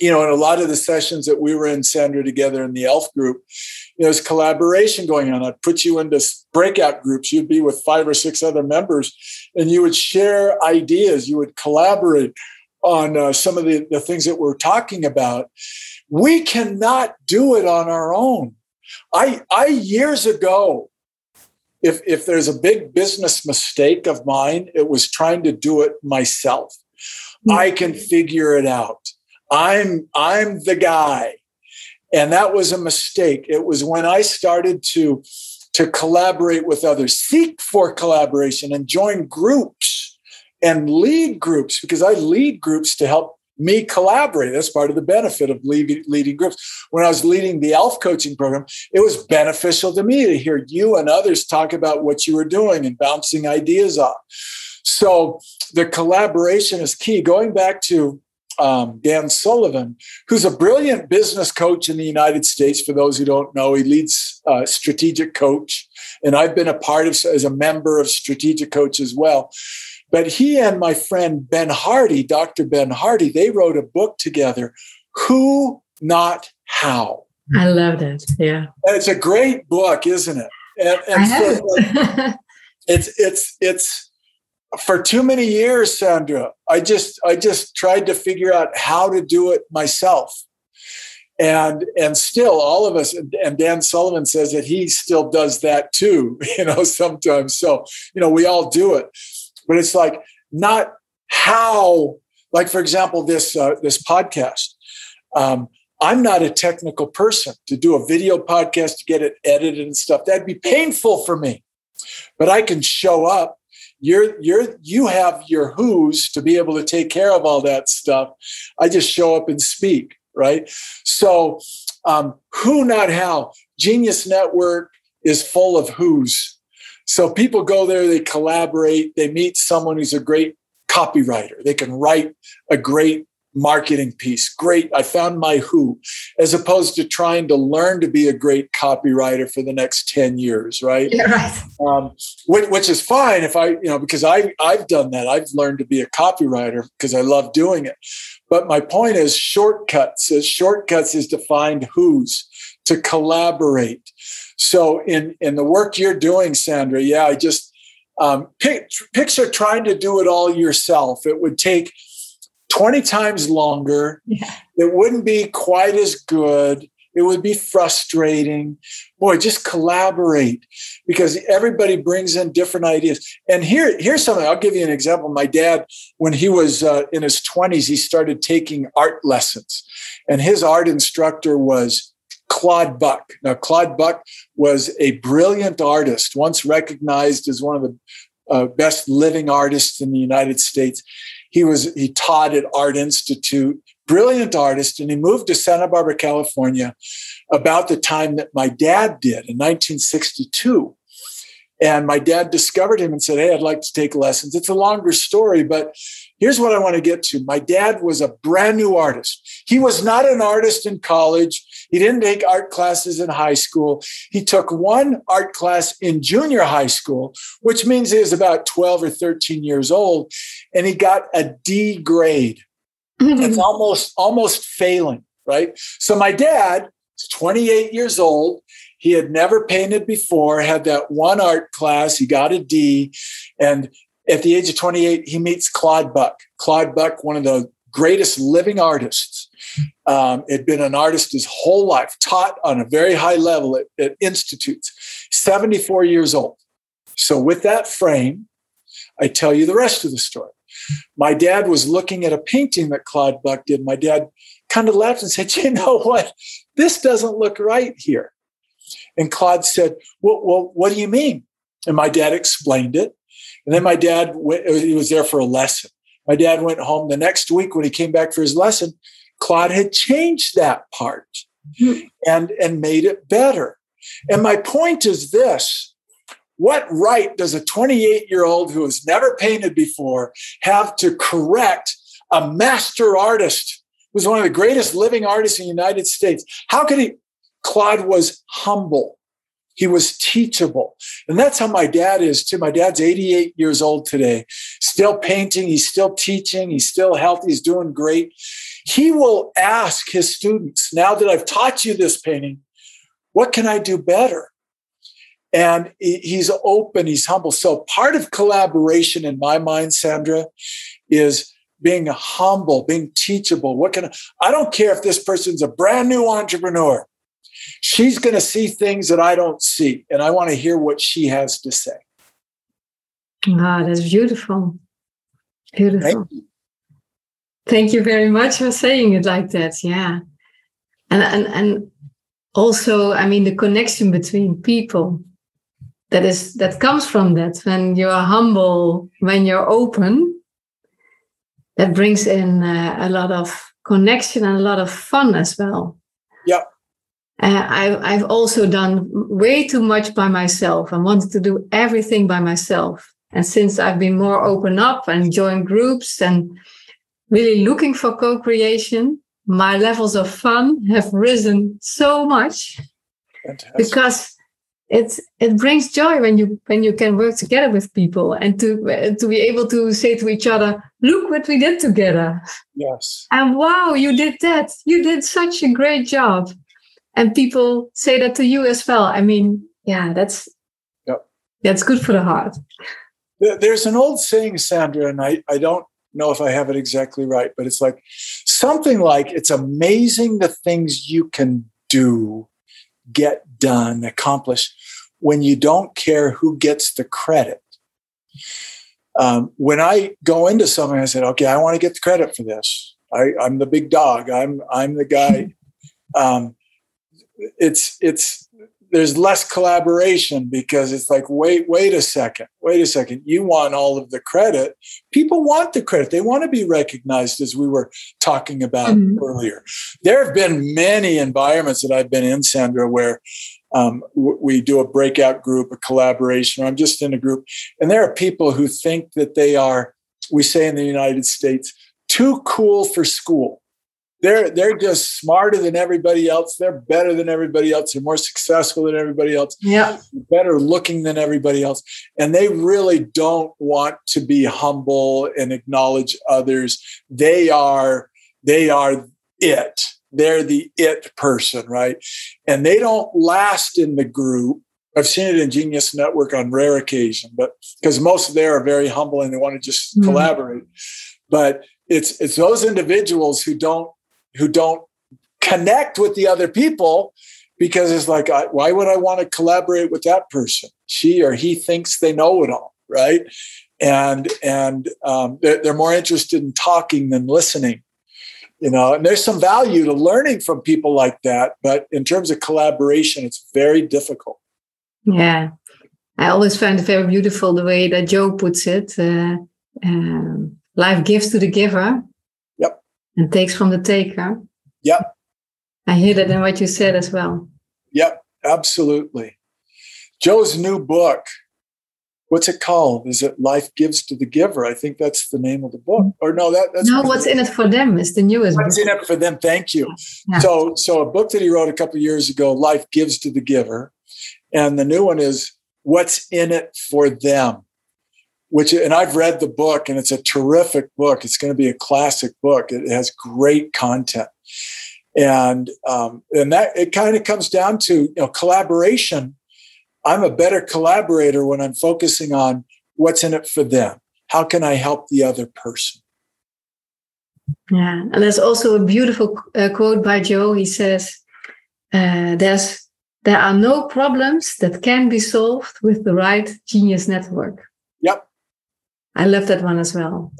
you know, in a lot of the sessions that we were in, Sandra, together in the ELF group, you know, there's collaboration going on. I'd put you into breakout groups. You'd be with five or six other members, and you would share ideas. You would collaborate on uh, some of the, the things that we're talking about. We cannot do it on our own. I, I years ago, if, if there's a big business mistake of mine, it was trying to do it myself. Mm-hmm. I can figure it out. I'm, I'm the guy. And that was a mistake. It was when I started to, to collaborate with others, seek for collaboration and join groups and lead groups because I lead groups to help me collaborate. That's part of the benefit of leading, groups. When I was leading the ELF coaching program, it was beneficial to me to hear you and others talk about what you were doing and bouncing ideas off. So the collaboration is key. Going back to um, Dan Sullivan, who's a brilliant business coach in the United States. For those who don't know, he leads uh, Strategic Coach, and I've been a part of as a member of Strategic Coach as well. But he and my friend Ben Hardy, Dr. Ben Hardy, they wrote a book together, Who Not How. I love it. Yeah. And it's a great book, isn't it? And, and so, like, it's it's it's for too many years, Sandra. I just I just tried to figure out how to do it myself. And and still all of us and Dan Sullivan says that he still does that too, you know, sometimes. So, you know, we all do it but it's like not how like for example this uh, this podcast um, i'm not a technical person to do a video podcast to get it edited and stuff that'd be painful for me but i can show up you're you're you have your who's to be able to take care of all that stuff. I just show up and speak right? So um, who not how. Genius network is full of who's. So people go there, they collaborate, they meet someone who's a great copywriter. They can write a great marketing piece. Great. I found my who, as opposed to trying to learn to be a great copywriter for the next 10 years, right? Yeah, right. Um, which, which, is fine if I, you know, because I, I've done that. I've learned to be a copywriter because I love doing it. But my point is shortcuts. As shortcuts is to find who's, to collaborate, so in in the work you're doing, Sandra, yeah, I just um, pic- picture trying to do it all yourself. It would take 20 times longer. Yeah. It wouldn't be quite as good. It would be frustrating. Boy, just collaborate because everybody brings in different ideas. And here, here's something. I'll give you an example. My dad, when he was uh, in his 20s, he started taking art lessons, and his art instructor was Claude Buck. Now, Claude Buck was a brilliant artist, once recognized as one of the uh, best living artists in the United States. He was he taught at Art Institute, brilliant artist, and he moved to Santa Barbara, California, about the time that my dad did in 1962. And my dad discovered him and said, Hey, I'd like to take lessons. It's a longer story, but here's what I want to get to. My dad was a brand new artist. He was not an artist in college. He didn't take art classes in high school. He took one art class in junior high school, which means he was about 12 or 13 years old, and he got a D grade. Mm-hmm. It's almost almost failing, right? So my dad is 28 years old. He had never painted before, had that one art class. He got a D. And at the age of 28, he meets Claude Buck. Claude Buck, one of the greatest living artists. Um, had been an artist his whole life, taught on a very high level at, at institutes, 74 years old. So, with that frame, I tell you the rest of the story. My dad was looking at a painting that Claude Buck did. My dad kind of laughed and said, You know what? This doesn't look right here. And Claude said, Well, well what do you mean? And my dad explained it. And then my dad, went, he was there for a lesson. My dad went home the next week when he came back for his lesson. Claude had changed that part mm-hmm. and, and made it better. And my point is this what right does a 28 year old who has never painted before have to correct a master artist who's one of the greatest living artists in the United States? How could he? Claude was humble. He was teachable. And that's how my dad is too. My dad's 88 years old today, still painting. He's still teaching. He's still healthy. He's doing great. He will ask his students, now that I've taught you this painting, what can I do better? And he's open, he's humble. So part of collaboration in my mind, Sandra, is being humble, being teachable. What can I, I don't care if this person's a brand new entrepreneur. She's going to see things that I don't see, and I want to hear what she has to say. Ah, that's beautiful. Beautiful. Thank you. Thank you very much for saying it like that. Yeah. And and and also, I mean the connection between people that is that comes from that when you're humble, when you're open, that brings in uh, a lot of connection and a lot of fun as well. Uh, I, I've also done way too much by myself. I wanted to do everything by myself. And since I've been more open up and joined groups and really looking for co-creation, my levels of fun have risen so much Fantastic. because it's it brings joy when you when you can work together with people and to to be able to say to each other look what we did together yes and wow you did that you did such a great job and people say that to you as well i mean yeah that's yep. that's good for the heart there's an old saying sandra and i i don't know if i have it exactly right but it's like something like it's amazing the things you can do get done, accomplish when you don't care who gets the credit. Um, when I go into something, I said, okay, I want to get the credit for this. I, am the big dog. I'm I'm the guy. Um, it's it's there's less collaboration because it's like wait wait a second wait a second. You want all of the credit. People want the credit. They want to be recognized as we were talking about mm-hmm. earlier. There have been many environments that i've been in sandra where um, we do a breakout group a collaboration. Or i'm just in a group and there are people who think that they are we say in the united states too cool for school they're they're just smarter than everybody else. They're better than everybody else. They're more successful than everybody else. Yeah, better looking than everybody else. And they really don't want to be humble and acknowledge others. They are they are it. They're the it person, right? And they don't last in the group. I've seen it in Genius Network on rare occasion, but because most of them are very humble and they want to just mm-hmm. collaborate. But it's it's those individuals who don't who don't connect with the other people because it's like, why would I want to collaborate with that person? She or he thinks they know it all, right? And and um, they're, they're more interested in talking than listening, you know. And there's some value to learning from people like that, but in terms of collaboration, it's very difficult. Yeah, I always find it very beautiful the way that Joe puts it. Uh, um, life gives to the giver, and takes from the taker. Yep. I hear that in what you said as well. Yep, absolutely. Joe's new book, what's it called? Is it Life Gives to the Giver? I think that's the name of the book. Or no, that, that's no. What's in it for them is the newest. What's book. in it for them? Thank you. Yeah. So, so a book that he wrote a couple years ago, Life Gives to the Giver, and the new one is What's in It for Them which and I've read the book and it's a terrific book. It's going to be a classic book. It has great content, and um, and that it kind of comes down to you know collaboration. I'm a better collaborator when I'm focusing on what's in it for them. How can I help the other person? Yeah, and there's also a beautiful uh, quote by Joe. He says, uh, "There's there are no problems that can be solved with the right genius network." I love that one as well.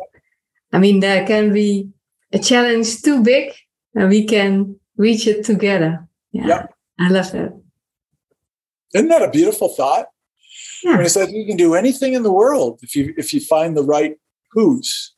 I mean, there can be a challenge too big and we can reach it together. Yeah. Yep. I love that. Isn't that a beautiful thought? Yeah. When it says you can do anything in the world if you if you find the right who's.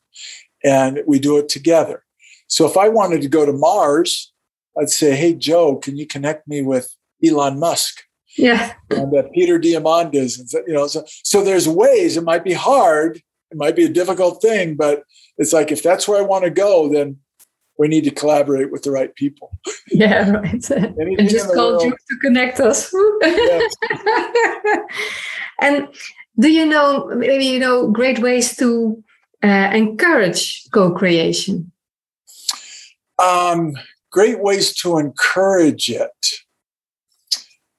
and we do it together. So if I wanted to go to Mars, I'd say, "Hey Joe, can you connect me with Elon Musk?" Yeah. And uh, Peter Diamandis, and you know, so so there's ways. It might be hard, it might be a difficult thing, but it's like if that's where I want to go, then we need to collaborate with the right people. Yeah, right. and just called you to connect us. and do you know maybe you know great ways to uh, encourage co-creation? Um, great ways to encourage it.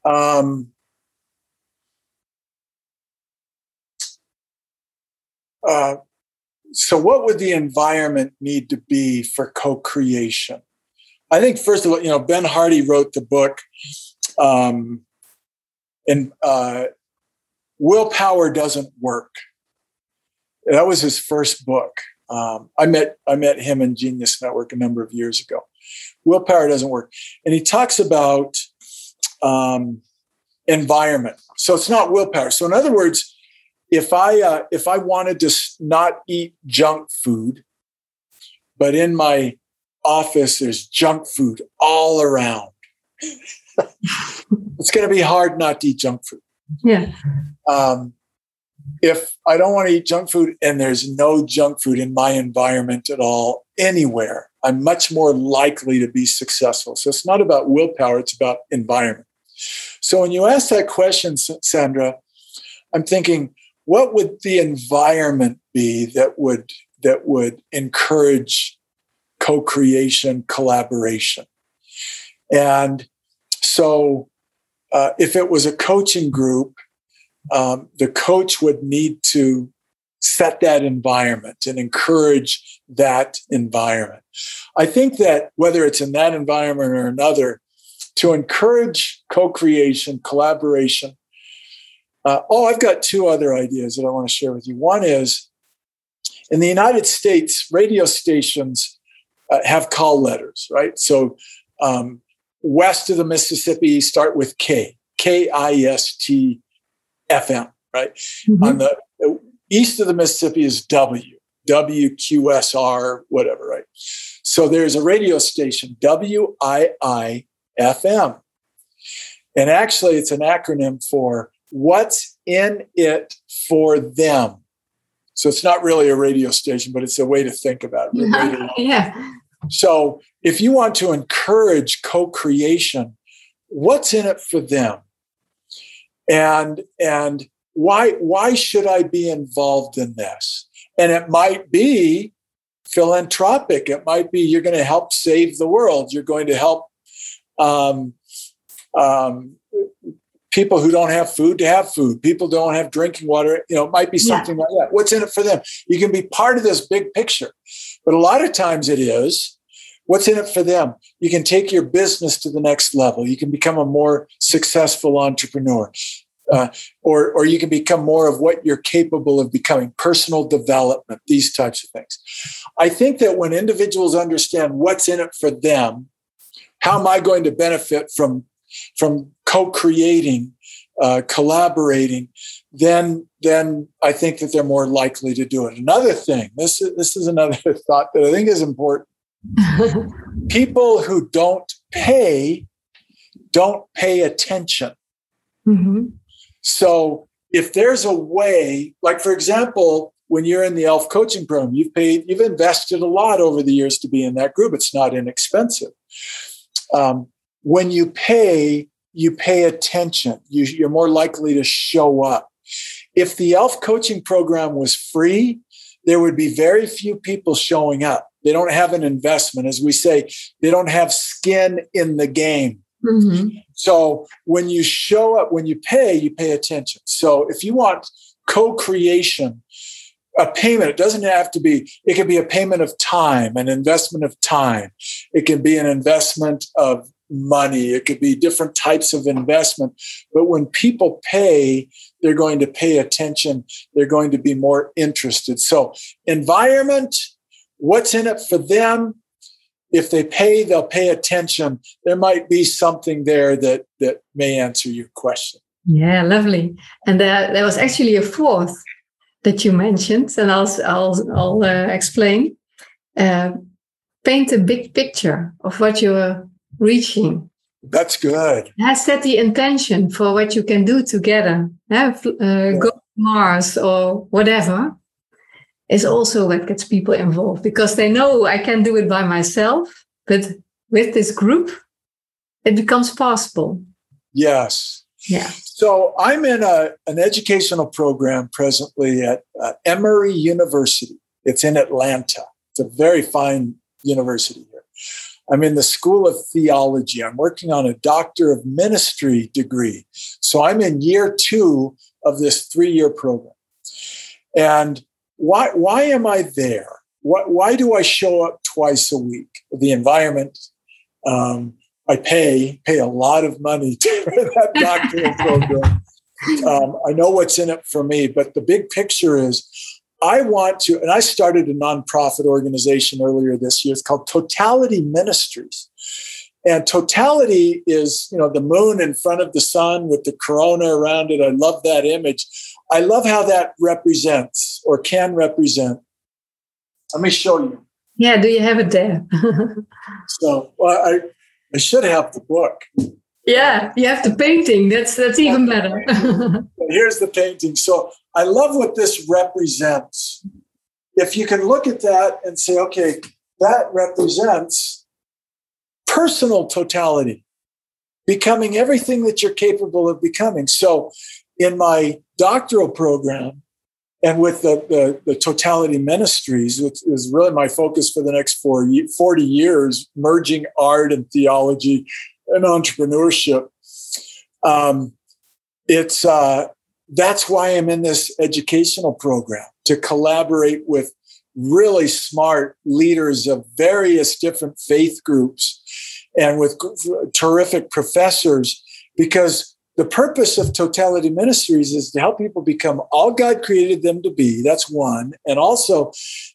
Um, uh, so, what would the environment need to be for co-creation? I think first of all, you know, Ben Hardy wrote the book, um, and uh, willpower doesn't work. That was his first book. Um, I met I met him in Genius Network a number of years ago. Willpower doesn't work, and he talks about um, environment. So it's not willpower. So in other words, if I uh, if I wanted to not eat junk food, but in my office there's junk food all around, it's going to be hard not to eat junk food. Yeah. Um, if I don't want to eat junk food and there's no junk food in my environment at all, anywhere, I'm much more likely to be successful. So it's not about willpower, it's about environment. So when you ask that question, Sandra, I'm thinking, what would the environment be that would that would encourage co-creation, collaboration? And so uh, if it was a coaching group, um, the coach would need to set that environment and encourage that environment. I think that whether it's in that environment or another, to encourage co creation, collaboration. Uh, oh, I've got two other ideas that I want to share with you. One is in the United States, radio stations uh, have call letters, right? So um, west of the Mississippi start with K, K I S T F M, right? Mm-hmm. On the uh, east of the Mississippi is W, WQSR, whatever, right? So there's a radio station, WII FM. And actually, it's an acronym for What's in It for Them. So it's not really a radio station, but it's a way to think about it. yeah. So if you want to encourage co-creation, what's in it for them? And and why why should I be involved in this? And it might be philanthropic. It might be you're going to help save the world. You're going to help um, um, people who don't have food to have food, people don't have drinking water. You know, it might be something yeah. like that. What's in it for them? You can be part of this big picture, but a lot of times it is. What's in it for them? You can take your business to the next level. You can become a more successful entrepreneur. Uh, or, or you can become more of what you're capable of becoming personal development these types of things i think that when individuals understand what's in it for them how am I going to benefit from from co-creating, uh, collaborating? Then then I think that they're more likely to do it. Another thing, this is this is another thought that I think is important. People who don't pay don't pay attention. Mm-hmm. So if there's a way, like for example, when you're in the ELF coaching program, you've paid, you've invested a lot over the years to be in that group. It's not inexpensive um, when you pay, you pay attention. You, you're more likely to show up. If the ELF coaching program was free, there would be very few people showing up. They don't have an investment. As we say, they don't have skin in the game. Mm-hmm. So when you show up, when you pay, you pay attention. So if you want co creation, a payment. It doesn't have to be, it can be a payment of time, an investment of time. It can be an investment of money. It could be different types of investment. But when people pay, they're going to pay attention. They're going to be more interested. So, environment, what's in it for them? If they pay, they'll pay attention. There might be something there that, that may answer your question. Yeah, lovely. And there, there was actually a fourth that you mentioned, and I'll I'll, I'll uh, explain. uh, paint a big picture of what you're reaching. That's good. Yeah, set the intention for what you can do together. Yeah, uh, yeah. Go to Mars or whatever is also what gets people involved because they know I can do it by myself, but with this group, it becomes possible. Yes. Yeah. So I'm in a, an educational program presently at uh, Emory University. It's in Atlanta. It's a very fine university. I'm in the School of Theology. I'm working on a Doctor of Ministry degree. So I'm in year two of this three year program. And why, why am I there? Why, why do I show up twice a week? The environment, um, I pay pay a lot of money to that doctoral program. Um, I know what's in it for me, but the big picture is I want to, and I started a nonprofit organization earlier this year. It's called Totality Ministries. And totality is, you know, the moon in front of the sun with the corona around it. I love that image. I love how that represents or can represent. Let me show you. Yeah, do you have it there? so well, I, I should have the book. Yeah, you have the painting. That's that's even better. Here's the painting. So I love what this represents. If you can look at that and say, okay, that represents personal totality, becoming everything that you're capable of becoming. So in my doctoral program, and with the, the, the, totality ministries which is really my focus for the next four, 40 years merging art and theology and entrepreneurship. Um, it's uh, that's why i'm in this educational program to collaborate with really smart leaders of various different faith groups and with terrific professors because the purpose of totality ministries is to help people become all god created them to be that's one and also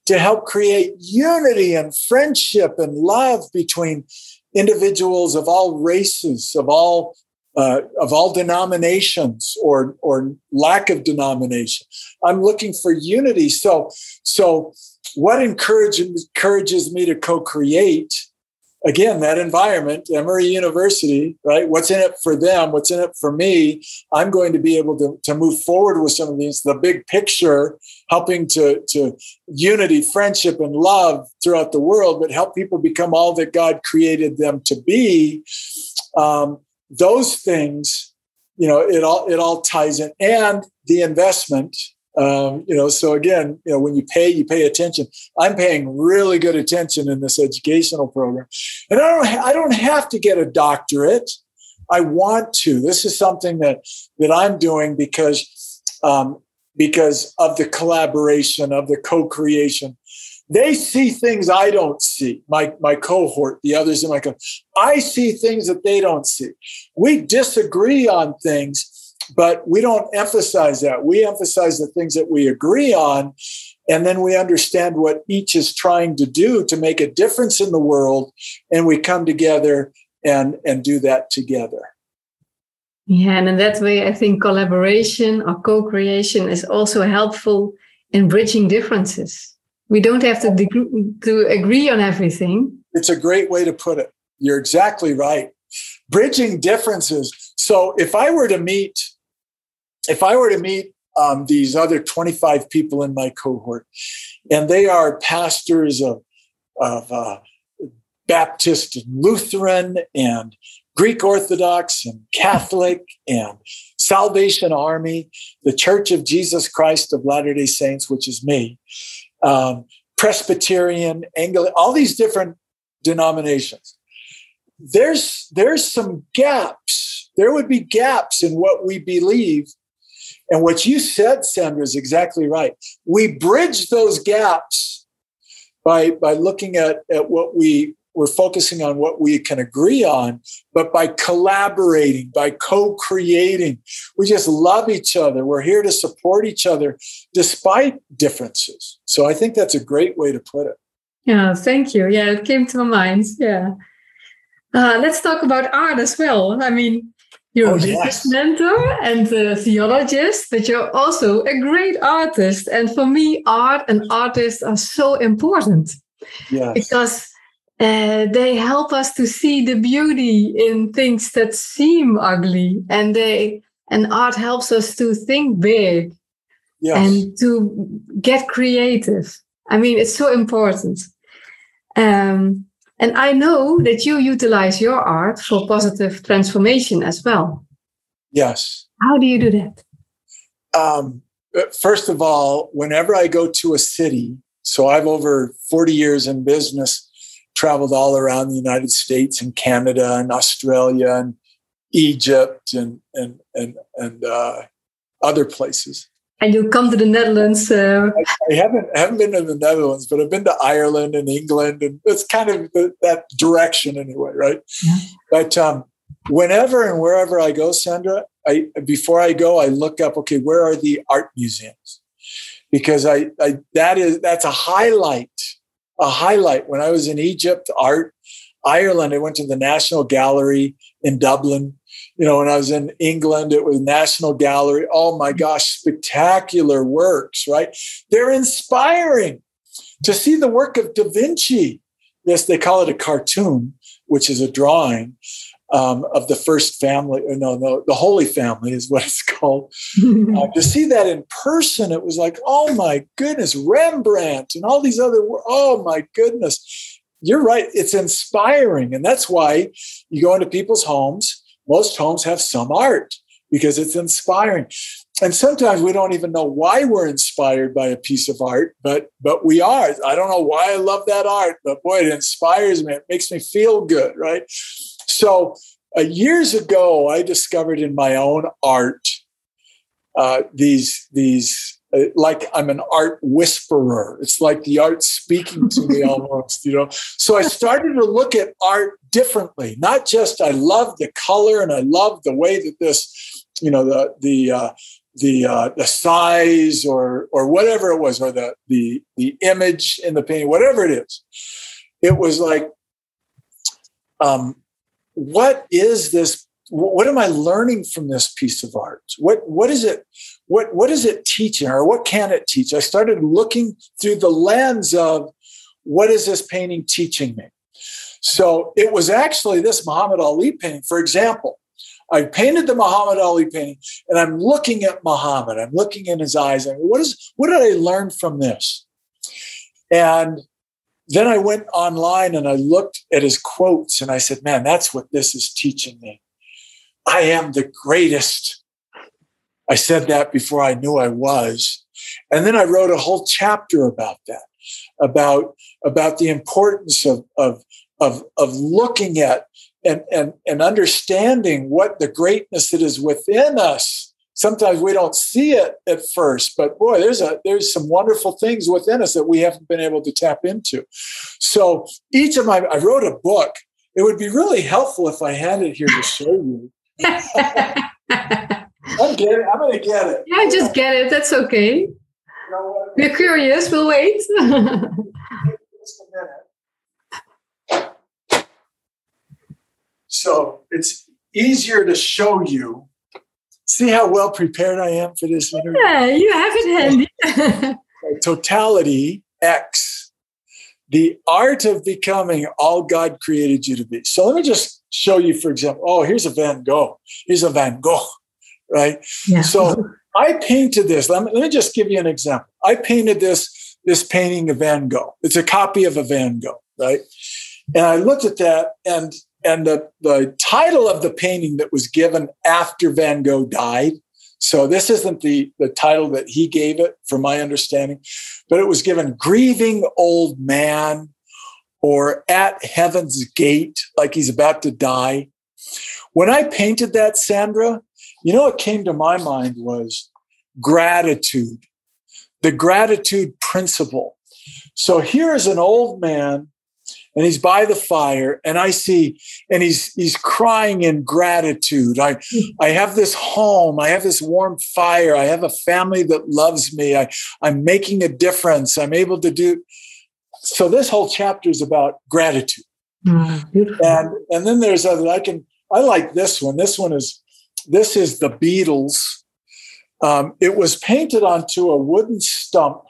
to help create unity and friendship and love between individuals of all races of all uh, of all denominations or or lack of denomination i'm looking for unity so so what encourages encourages me to co-create again, that environment, Emory University, right? What's in it for them? What's in it for me? I'm going to be able to, to move forward with some of these, the big picture, helping to, to unity, friendship, and love throughout the world, but help people become all that God created them to be. Um, those things, you know, it all it all ties in, and the investment um, you know, so again, you know, when you pay, you pay attention. I'm paying really good attention in this educational program, and I don't, I don't have to get a doctorate. I want to. This is something that that I'm doing because um, because of the collaboration, of the co-creation. They see things I don't see. My my cohort, the others in my cohort, I see things that they don't see. We disagree on things but we don't emphasize that. We emphasize the things that we agree on. And then we understand what each is trying to do to make a difference in the world. And we come together and, and do that together. Yeah, and in that way, I think collaboration or co creation is also helpful in bridging differences. We don't have to, deg- to agree on everything. It's a great way to put it. You're exactly right. Bridging differences. So if I were to meet if I were to meet um, these other 25 people in my cohort, and they are pastors of, of uh, Baptist and Lutheran and Greek Orthodox and Catholic and Salvation Army, the Church of Jesus Christ of Latter day Saints, which is me, um, Presbyterian, Anglican, all these different denominations. There's, there's some gaps. There would be gaps in what we believe and what you said, Sandra, is exactly right. We bridge those gaps by, by looking at, at what we we're focusing on what we can agree on, but by collaborating, by co creating, we just love each other. We're here to support each other despite differences. So I think that's a great way to put it. Yeah, thank you. Yeah, it came to my mind. Yeah. Uh, let's talk about art as well. I mean, you're oh, a business yes. mentor and a theologist, but you're also a great artist. And for me, art and artists are so important. Yes. because uh, they help us to see the beauty in things that seem ugly, and they and art helps us to think big Yes. and to get creative. I mean, it's so important. Um, and I know that you utilize your art for positive transformation as well. yes. How do you do that? Um, first of all, whenever I go to a city, so I've over 40 years in business, traveled all around the United States and Canada and Australia and Egypt and and and and uh, other places. And you come to the Netherlands. Uh, I haven't I haven't been to the Netherlands, but I've been to Ireland and England, and it's kind of the, that direction anyway, right? Yeah. But um, whenever and wherever I go, Sandra, I before I go, I look up. Okay, where are the art museums? Because I, I that is that's a highlight, a highlight. When I was in Egypt, art, Ireland, I went to the National Gallery in Dublin. You know, when I was in England, it was National Gallery. Oh my gosh, spectacular works, right? They're inspiring to see the work of Da Vinci. Yes, they call it a cartoon, which is a drawing um, of the first family. No, no, the Holy Family is what it's called. Uh, to see that in person, it was like, oh my goodness, Rembrandt and all these other. Oh my goodness, you're right. It's inspiring, and that's why you go into people's homes. Most homes have some art because it's inspiring. And sometimes we don't even know why we're inspired by a piece of art, but but we are. I don't know why I love that art, but boy, it inspires me. It makes me feel good, right? So uh, years ago, I discovered in my own art uh, these these uh, like I'm an art whisperer. It's like the art speaking to me almost, you know. So I started to look at art differently. Not just I love the color and I love the way that this, you know, the the uh, the uh, the size or or whatever it was, or the the the image in the painting, whatever it is. It was like, um, what is this? What am I learning from this piece of art? What what is it? What what is it teaching, or what can it teach? I started looking through the lens of what is this painting teaching me. So it was actually this Muhammad Ali painting, for example. I painted the Muhammad Ali painting and I'm looking at Muhammad. I'm looking in his eyes. And what is what did I learn from this? And then I went online and I looked at his quotes and I said, man, that's what this is teaching me. I am the greatest. I said that before I knew I was. And then I wrote a whole chapter about that, about, about the importance of, of, of, of looking at and, and, and understanding what the greatness that is within us. Sometimes we don't see it at first, but boy, there's a there's some wonderful things within us that we haven't been able to tap into. So each of my I wrote a book. It would be really helpful if I had it here to show you. I'm getting, I'm gonna get it. yeah, just get it. That's okay. You know what? We're curious. We'll wait. Just a minute. So it's easier to show you. See how well prepared I am for this interview? yeah, you have it handy. Totality X, the art of becoming all God created you to be. So let me just show you, for example, oh, here's a Van Gogh. Here's a Van Gogh, right? yeah. So I painted this. Let me, let me just give you an example. I painted this this painting of Van Gogh. It's a copy of a Van Gogh, right? And I looked at that, and and the the title of the painting that was given after Van Gogh died. So this isn't the the title that he gave it, from my understanding, but it was given "Grieving Old Man" or "At Heaven's Gate," like he's about to die. When I painted that, Sandra, you know what came to my mind was gratitude, the gratitude principle. So here is an old man and he's by the fire and I see and he's he's crying in gratitude. I I have this home, I have this warm fire, I have a family that loves me. I I'm making a difference. I'm able to do so this whole chapter is about gratitude. Mm. And and then there's other I can I like this one. This one is this is the Beatles. Um, it was painted onto a wooden stump,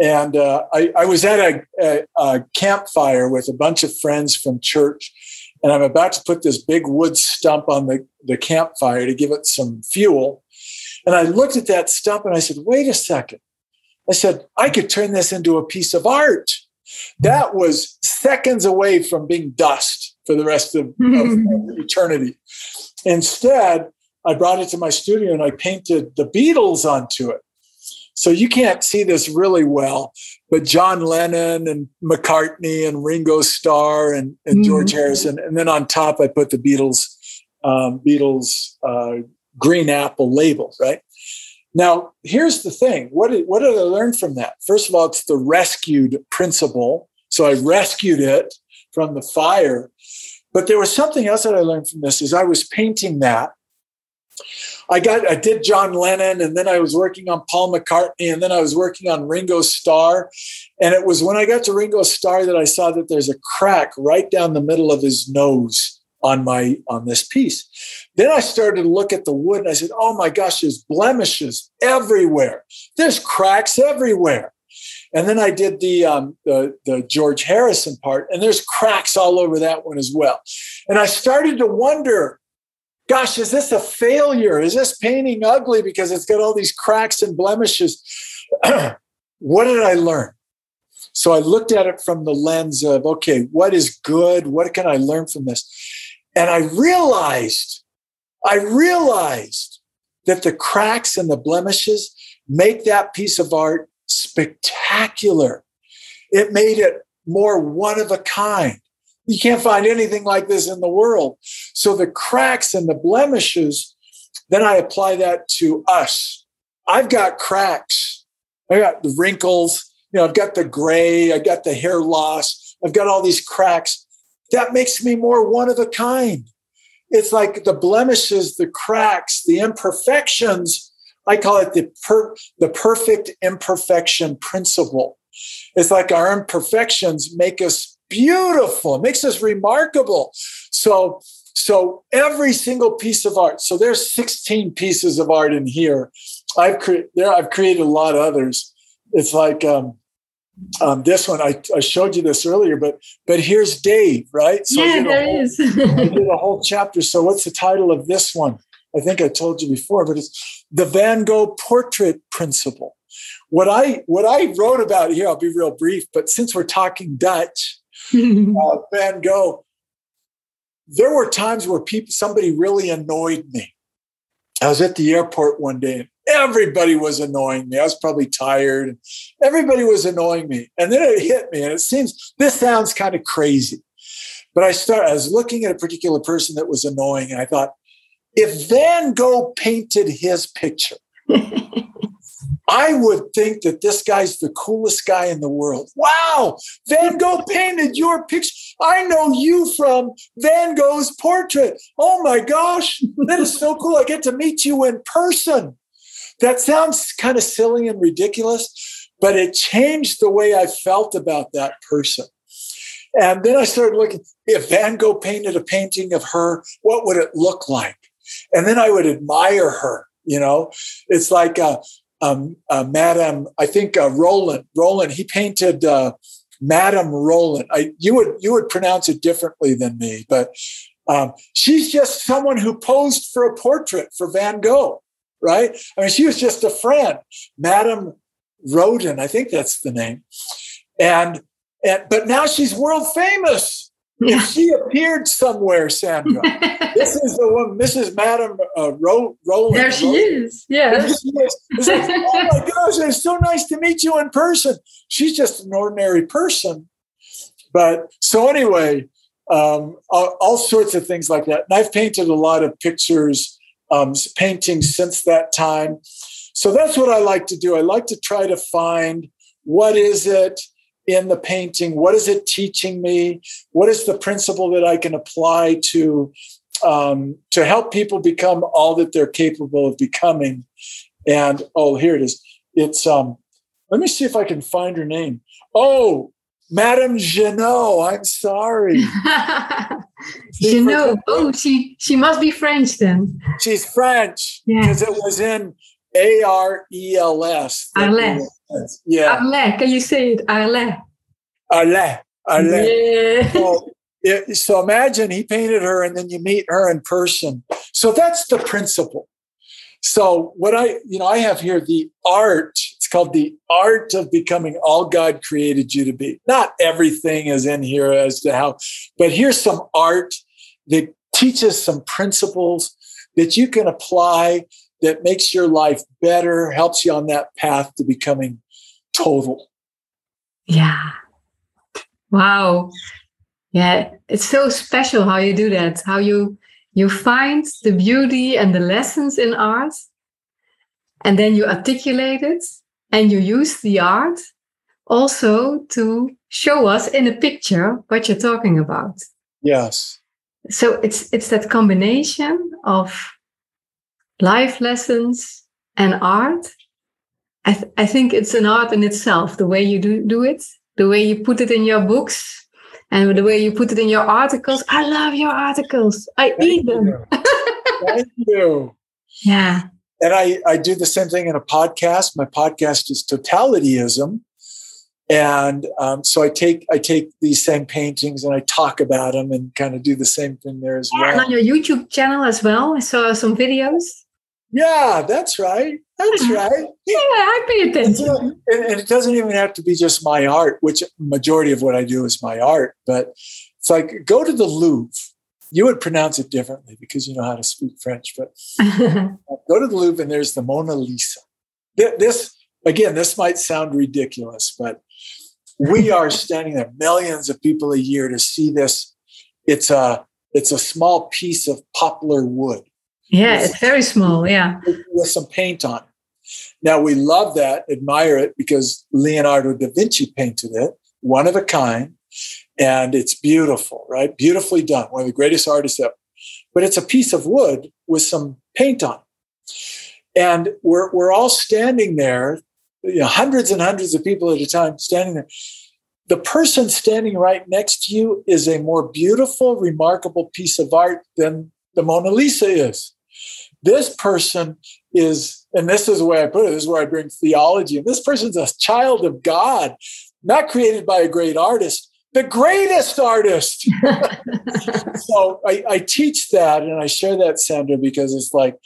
And uh, I, I, was at a, a, a campfire with a bunch of friends from church, and I'm about to put this big wood stump on the, the campfire to give it some fuel. And I looked at that stump and I said, wait a second. I said, I could turn this into a piece of art. That was seconds away from being dust for the rest of, of eternity. Instead, I brought it to my studio and I painted the Beatles onto it. So you can't see this really well, but John Lennon and McCartney and Ringo Starr and, and mm-hmm. George Harrison, and then on top I put the Beatles, um, Beatles uh, green apple label, right? Now, here's the thing. What did, what did I learn from that? First of all, it's the rescued principle. So I rescued it from the fire. But there was something else that I learned from this is I was painting that. I got I did John Lennon and then I was working on Paul McCartney and then I was working on Ringo Starr. And it was when I got to Ringo Starr that I saw that there's a crack right down the middle of his nose on my on this piece. Then I started to look at the wood and I said, "Oh my gosh, there's blemishes everywhere. There's cracks everywhere." And then I did the, um, the the George Harrison part, and there's cracks all over that one as well. And I started to wonder gosh, is this a failure? Is this painting ugly because it's got all these cracks and blemishes? what did I learn? So I looked at it from the lens of, okay, what is good? What can I learn from this? And I realized, I realized that the cracks and the blemishes make that piece of art spectacular. It made it more one of a kind. You can't find anything like this in the world. So the cracks and the blemishes, then I apply that to us. I've got cracks. I got the wrinkles. You know, I've got the gray. I've got the hair loss. I've got all these cracks. That makes me more one of a kind. It's like the blemishes, the cracks, the imperfections. I call it the per, the perfect imperfection principle. It's like our imperfections make us beautiful. It makes us remarkable. So, so every single piece of art. So there's 16 pieces of art in here. I've cre- there. I've created a lot of others. It's like um, um, this one. I, I showed you this earlier, but but here's Dave, right? So yeah, there whole, is. I did a whole chapter. So what's the title of this one? I think I told you before, but it's the Van Gogh Portrait Principle. What I what I wrote about here, I'll be real brief, but since we're talking Dutch, uh, Van Gogh, there were times where people, somebody really annoyed me. I was at the airport one day and everybody was annoying me. I was probably tired. Everybody was annoying me. And then it hit me. And it seems this sounds kind of crazy. But I started, I was looking at a particular person that was annoying. And I thought, if Van Gogh painted his picture, I would think that this guy's the coolest guy in the world. Wow, Van Gogh painted your picture. I know you from Van Gogh's portrait. Oh my gosh, that is so cool. I get to meet you in person. That sounds kind of silly and ridiculous, but it changed the way I felt about that person. And then I started looking if Van Gogh painted a painting of her, what would it look like? And then I would admire her. You know, it's like uh, um, uh, Madame, I think uh, Roland, Roland, he painted uh, Madame Roland. I, you would you would pronounce it differently than me, but um, she's just someone who posed for a portrait for Van Gogh, right? I mean, she was just a friend, Madame Rodin, I think that's the name, and and but now she's world famous. Yeah. She appeared somewhere, Sandra. this is the one, Mrs. Madam uh, Ro- Roland. There she Roland. is. Yeah. There she is. Like, oh my gosh, it's so nice to meet you in person. She's just an ordinary person. But so anyway, um, all, all, sorts of things like that. And I've painted a lot of pictures, um, paintings since that time. So that's what I like to do. I like to try to find what is it in the painting? What is it teaching me? What is the principle that I can apply to um, to help people become all that they're capable of becoming? And oh, here it is. It's um. Let me see if I can find her name. Oh, Madame Genot. I'm sorry. Genot. Oh, she she must be French then. She's French because it was in A R E L S. Arles. Yeah. Arles. Can you say it? Arles. Arles. Arles. Yeah. It, so imagine he painted her and then you meet her in person. So that's the principle. So what I, you know, I have here the art. It's called the art of becoming all God created you to be. Not everything is in here as to how, but here's some art that teaches some principles that you can apply that makes your life better, helps you on that path to becoming total. Yeah. Wow. Yeah, it's so special how you do that. How you you find the beauty and the lessons in art and then you articulate it and you use the art also to show us in a picture what you're talking about. Yes. So it's it's that combination of life lessons and art. I, th- I think it's an art in itself, the way you do, do it, the way you put it in your books, and the way you put it in your articles. I love your articles. I Thank eat them. you. Thank you. Yeah. And I, I do the same thing in a podcast. My podcast is Totalityism. And um, so I take I take these same paintings and I talk about them and kind of do the same thing there as And well. on your YouTube channel as well. I saw some videos. Yeah, that's right. That's right. Yeah, I pay attention. and, and it doesn't even have to be just my art, which majority of what I do is my art. But it's like go to the Louvre. You would pronounce it differently because you know how to speak French. But go to the Louvre and there's the Mona Lisa. This again, this might sound ridiculous, but we are standing there, millions of people a year to see this. It's a it's a small piece of poplar wood yeah, it's very small. Yeah. with some paint on it. Now we love that, admire it because Leonardo da Vinci painted it, one of a kind, and it's beautiful, right? Beautifully done, one of the greatest artists ever. But it's a piece of wood with some paint on it. And we're, we're all standing there, you know, hundreds and hundreds of people at a time standing there. The person standing right next to you is a more beautiful, remarkable piece of art than the Mona Lisa is. This person is, and this is the way I put it, this is where I bring theology. And this person's a child of God, not created by a great artist, the greatest artist. so I, I teach that and I share that, Sandra, because it's like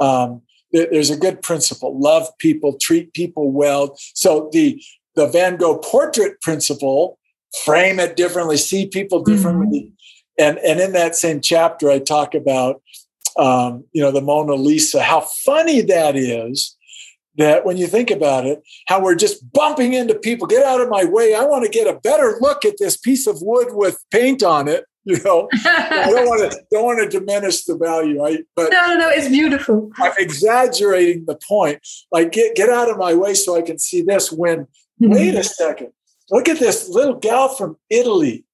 um, there- there's a good principle: love people, treat people well. So the the Van Gogh portrait principle: frame it differently, see people differently. And and in that same chapter, I talk about um, you know the Mona Lisa, how funny that is. That when you think about it, how we're just bumping into people, get out of my way. I want to get a better look at this piece of wood with paint on it. You know, I don't want to don't want to diminish the value. I but no, no, no, it's beautiful. I'm exaggerating the point. Like get get out of my way so I can see this. When wait a second, look at this little gal from Italy.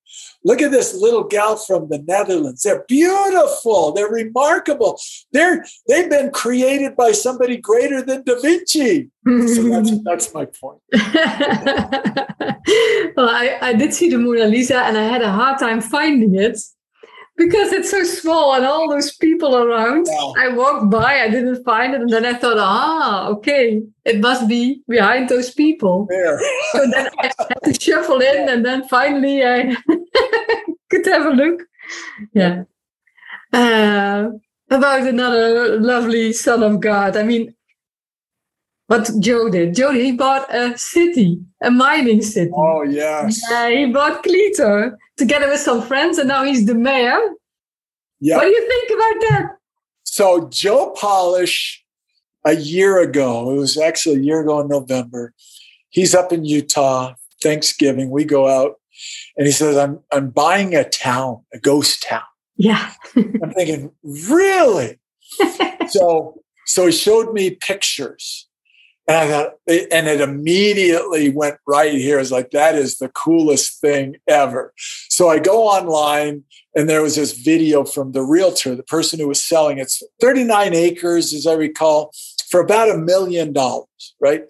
Look at this little gal from the Netherlands. They're beautiful. They're remarkable. They're they've been created by somebody greater than Da Vinci. So that's that's my point. well, I, I did see the Mona Lisa and I had a hard time finding it because it's so small and all those people around. Wow. I walked by, I didn't find it, and then I thought, ah, okay, it must be behind those people. There. So then I had to shuffle in, and then finally I could have a look. Yeah. Uh, about another lovely son of God. I mean, what Joe did. Joe, he bought a city, a mining city. Oh yes. Yeah, he bought Cleator together with some friends, and now he's the mayor. Yeah. What do you think about that? So Joe Polish, a year ago, it was actually a year ago in November. He's up in Utah, Thanksgiving. We go out and he says, I'm I'm buying a town, a ghost town. Yeah. I'm thinking, really? so so he showed me pictures. And I thought, and it immediately went right here. It's like, that is the coolest thing ever. So I go online and there was this video from the realtor, the person who was selling it. It's 39 acres, as I recall, for about a million dollars, right?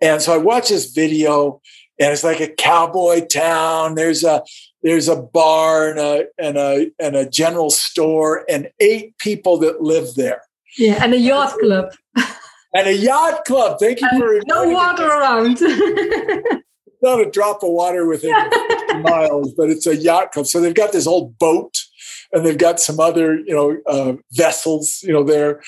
And so I watch this video and it's like a cowboy town. There's a there's a bar and a and a and a general store and eight people that live there. Yeah, and a yacht club. and a yacht club. Thank you for no water around. not a drop of water within miles, but it's a yacht club. So they've got this old boat, and they've got some other you know uh, vessels you know there,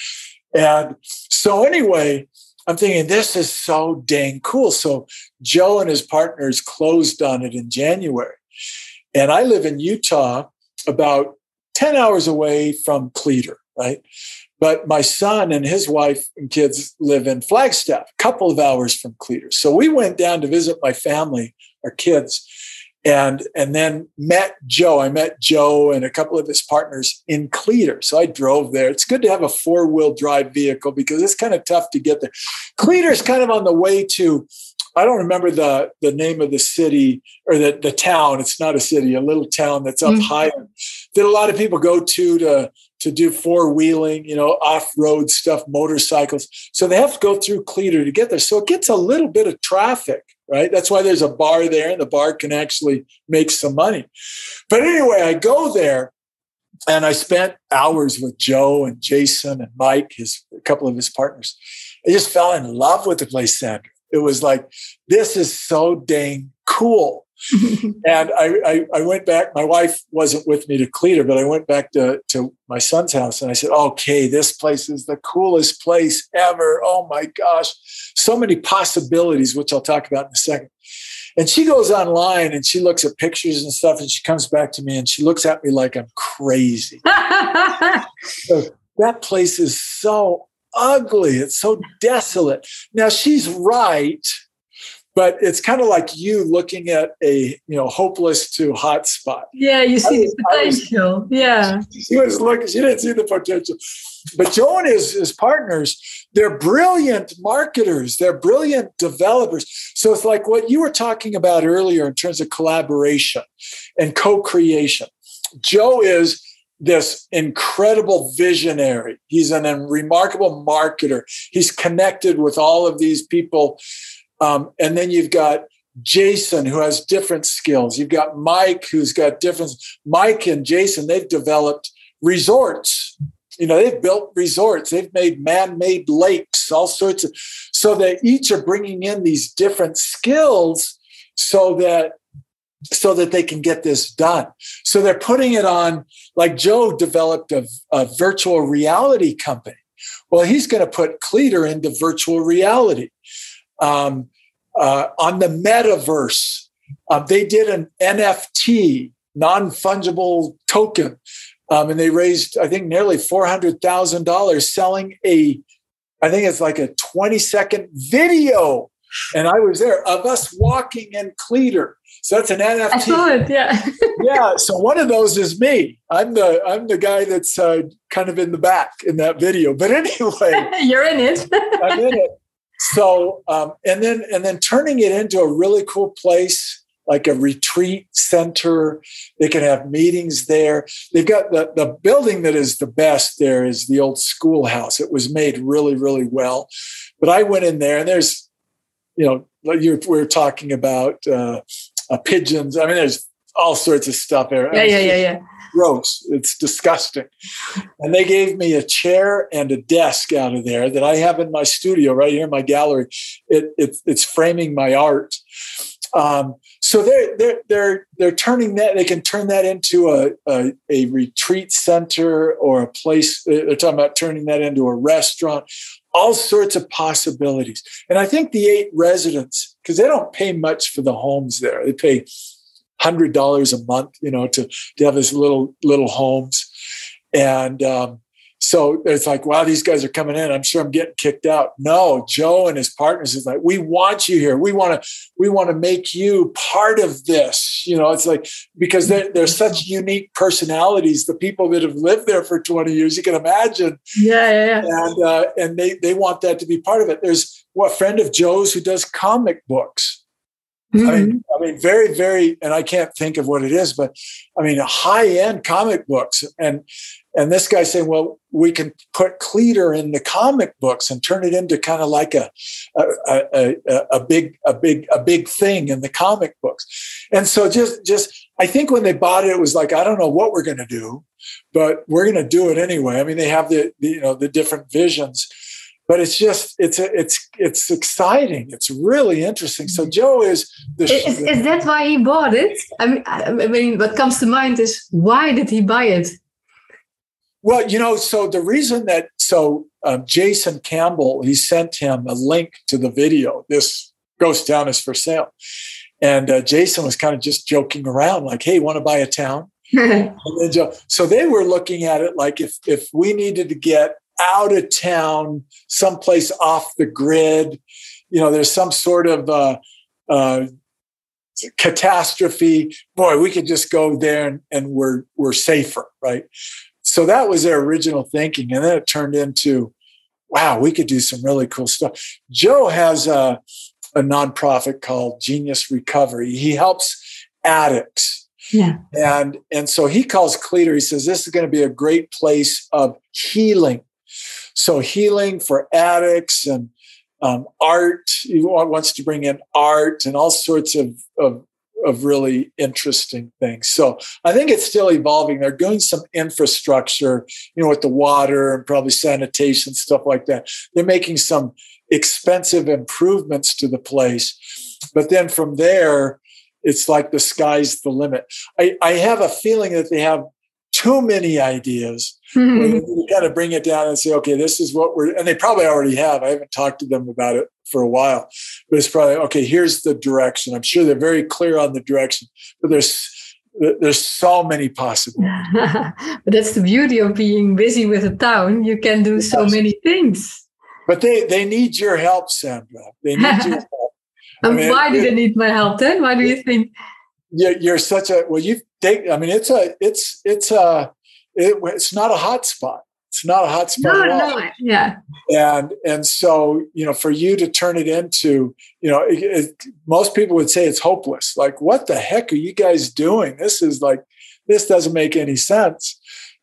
and so anyway. I'm thinking this is so dang cool. So Joe and his partners closed on it in January. And I live in Utah, about 10 hours away from Cleator, right? But my son and his wife and kids live in Flagstaff, a couple of hours from Cleator. So we went down to visit my family, our kids, and and then met Joe. I met Joe and a couple of his partners in Cleator. So I drove there. It's good to have a four wheel drive vehicle because it's kind of tough to get there. Cleator is kind of on the way to. I don't remember the the name of the city or the the town. It's not a city, a little town that's up mm-hmm. higher that a lot of people go to to to do four wheeling, you know, off road stuff, motorcycles. So they have to go through Cleator to get there. So it gets a little bit of traffic, right? That's why there's a bar there and the bar can actually make some money. But anyway, I go there and I spent hours with Joe and Jason and Mike, his a couple of his partners. I just fell in love with the place, Sandra. It was like, this is so dang cool. and I, I, I, went back. My wife wasn't with me to Cleator, but I went back to, to my son's house and I said, okay, this place is the coolest place ever. Oh my gosh. So many possibilities, which I'll talk about in a second. And she goes online and she looks at pictures and stuff and she comes back to me and she looks at me like I'm crazy. so that place is so ugly. It's so desolate. Now she's right but it's kind of like you looking at a you know hopeless to hot spot. Yeah, you see was, the potential. Was, yeah, she was looking. She didn't see the potential. But Joe and his, his partners, they're brilliant marketers. They're brilliant developers. So it's like what you were talking about earlier in terms of collaboration and co-creation. Joe is this incredible visionary. He's an, a remarkable marketer. He's connected with all of these people um, and then you've got Jason, who has different skills. You've got Mike, who's got different. Mike and Jason, they've developed resorts. You know, they've built resorts. They've made man-made lakes, all sorts of. So they each are bringing in these different skills, so that so that they can get this done. So they're putting it on. Like Joe developed a, a virtual reality company. Well, he's going to put Cleator into virtual reality. Um, uh, on the metaverse. Uh, they did an NFT, non fungible token, um, and they raised, I think, nearly $400,000 selling a, I think it's like a 20 second video. And I was there of us walking in Cleator. So that's an NFT. I saw it, yeah. yeah. So one of those is me. I'm the I'm the guy that's uh, kind of in the back in that video. But anyway, you're in it. I'm in it so um, and then and then turning it into a really cool place like a retreat center. They can have meetings there. They've got the, the building that is the best there is the old schoolhouse. It was made really really well. But i went in there and there's you know you we're talking about uh, uh, pigeons. I mean there's all sorts of stuff there. Yeah yeah yeah yeah gross. It's disgusting. And they gave me a chair and a desk out of there that I have in my studio right here in my gallery. It, it it's framing my art. Um, so they're they're they're they're turning that they can turn that into a, a, a retreat center or a place. They're talking about turning that into a restaurant. All sorts of possibilities. And I think the eight residents, because they don't pay much for the homes there, they pay hundred dollars a month, you know, to to have his little little homes, and um, so it's like, wow, these guys are coming in. I'm sure I'm getting kicked out. No, Joe and his partners is like, we want you here. We want to, we want to make you part of this. You know, it's like because they're, they're such unique personalities. The people that have lived there for 20 years, you can imagine. Yeah, yeah, yeah. And uh, and they they want that to be part of it. There's well, friend of Joe's who does comic books Mm-hmm. I, mean, I mean, very, very, and I can't think of what it is, but I mean, high end comic books. And and this guy saying, well, we can put Cleator in the comic books and turn it into kind of like a a, a, a, a big a big a big thing in the comic books. And so just just I think when they bought it, it was like I don't know what we're going to do, but we're going to do it anyway. I mean, they have the, the you know the different visions but it's just it's a, it's it's exciting. It's really interesting. So Joe is the is, is that why he bought it? I mean, I mean, what comes to mind is why did he buy it? Well, you know, so the reason that so um, Jason Campbell he sent him a link to the video. This ghost town is for sale, and uh, Jason was kind of just joking around, like, "Hey, want to buy a town?" Joe, so they were looking at it like if if we needed to get out of town, someplace off the grid, you know, there's some sort of uh, uh, catastrophe. Boy, we could just go there and, and we're we're safer, right? So that was their original thinking, and then it turned into, wow, we could do some really cool stuff. Joe has a, a nonprofit called Genius Recovery. He helps addicts yeah. And and so he calls Cleator, he says, this is going to be a great place of healing. So healing for addicts and um, art. He wants to bring in art and all sorts of, of of really interesting things. So I think it's still evolving. They're doing some infrastructure, you know, with the water and probably sanitation, stuff like that. They're making some expensive improvements to the place. But then from there, it's like the sky's the limit. I, I have a feeling that they have too many ideas. Mm-hmm. You kind of bring it down and say, okay, this is what we're, and they probably already have. I haven't talked to them about it for a while, but it's probably, okay, here's the direction. I'm sure they're very clear on the direction, but there's, there's so many possibilities. but that's the beauty of being busy with a town. You can do so many things. But they, they need your help, Sandra. They need your help. And I mean, why do they need my help then? Why do you think? You're, you're such a well. You I mean, it's a it's it's a it, it's not a hot spot. It's not a hot spot no, at all. No, yeah. And and so you know, for you to turn it into you know, it, it, most people would say it's hopeless. Like, what the heck are you guys doing? This is like this doesn't make any sense.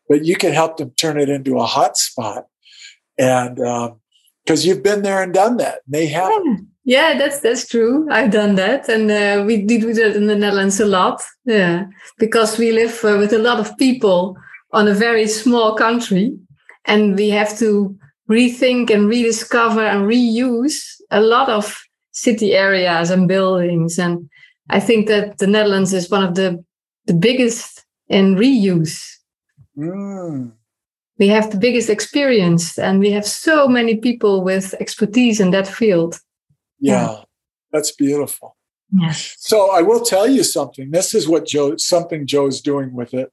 But you can help them turn it into a hot spot, and because um, you've been there and done that, and they have. Yeah. That's that's true. I've done that, and uh, we did that in the Netherlands a lot. Yeah, because we live uh, with a lot of people on a very small country, and we have to rethink and rediscover and reuse a lot of city areas and buildings. And I think that the Netherlands is one of the the biggest in reuse. Mm. We have the biggest experience, and we have so many people with expertise in that field. Yeah, yeah. that's beautiful. Yeah. So I will tell you something. This is what Joe, something Joe's doing with it.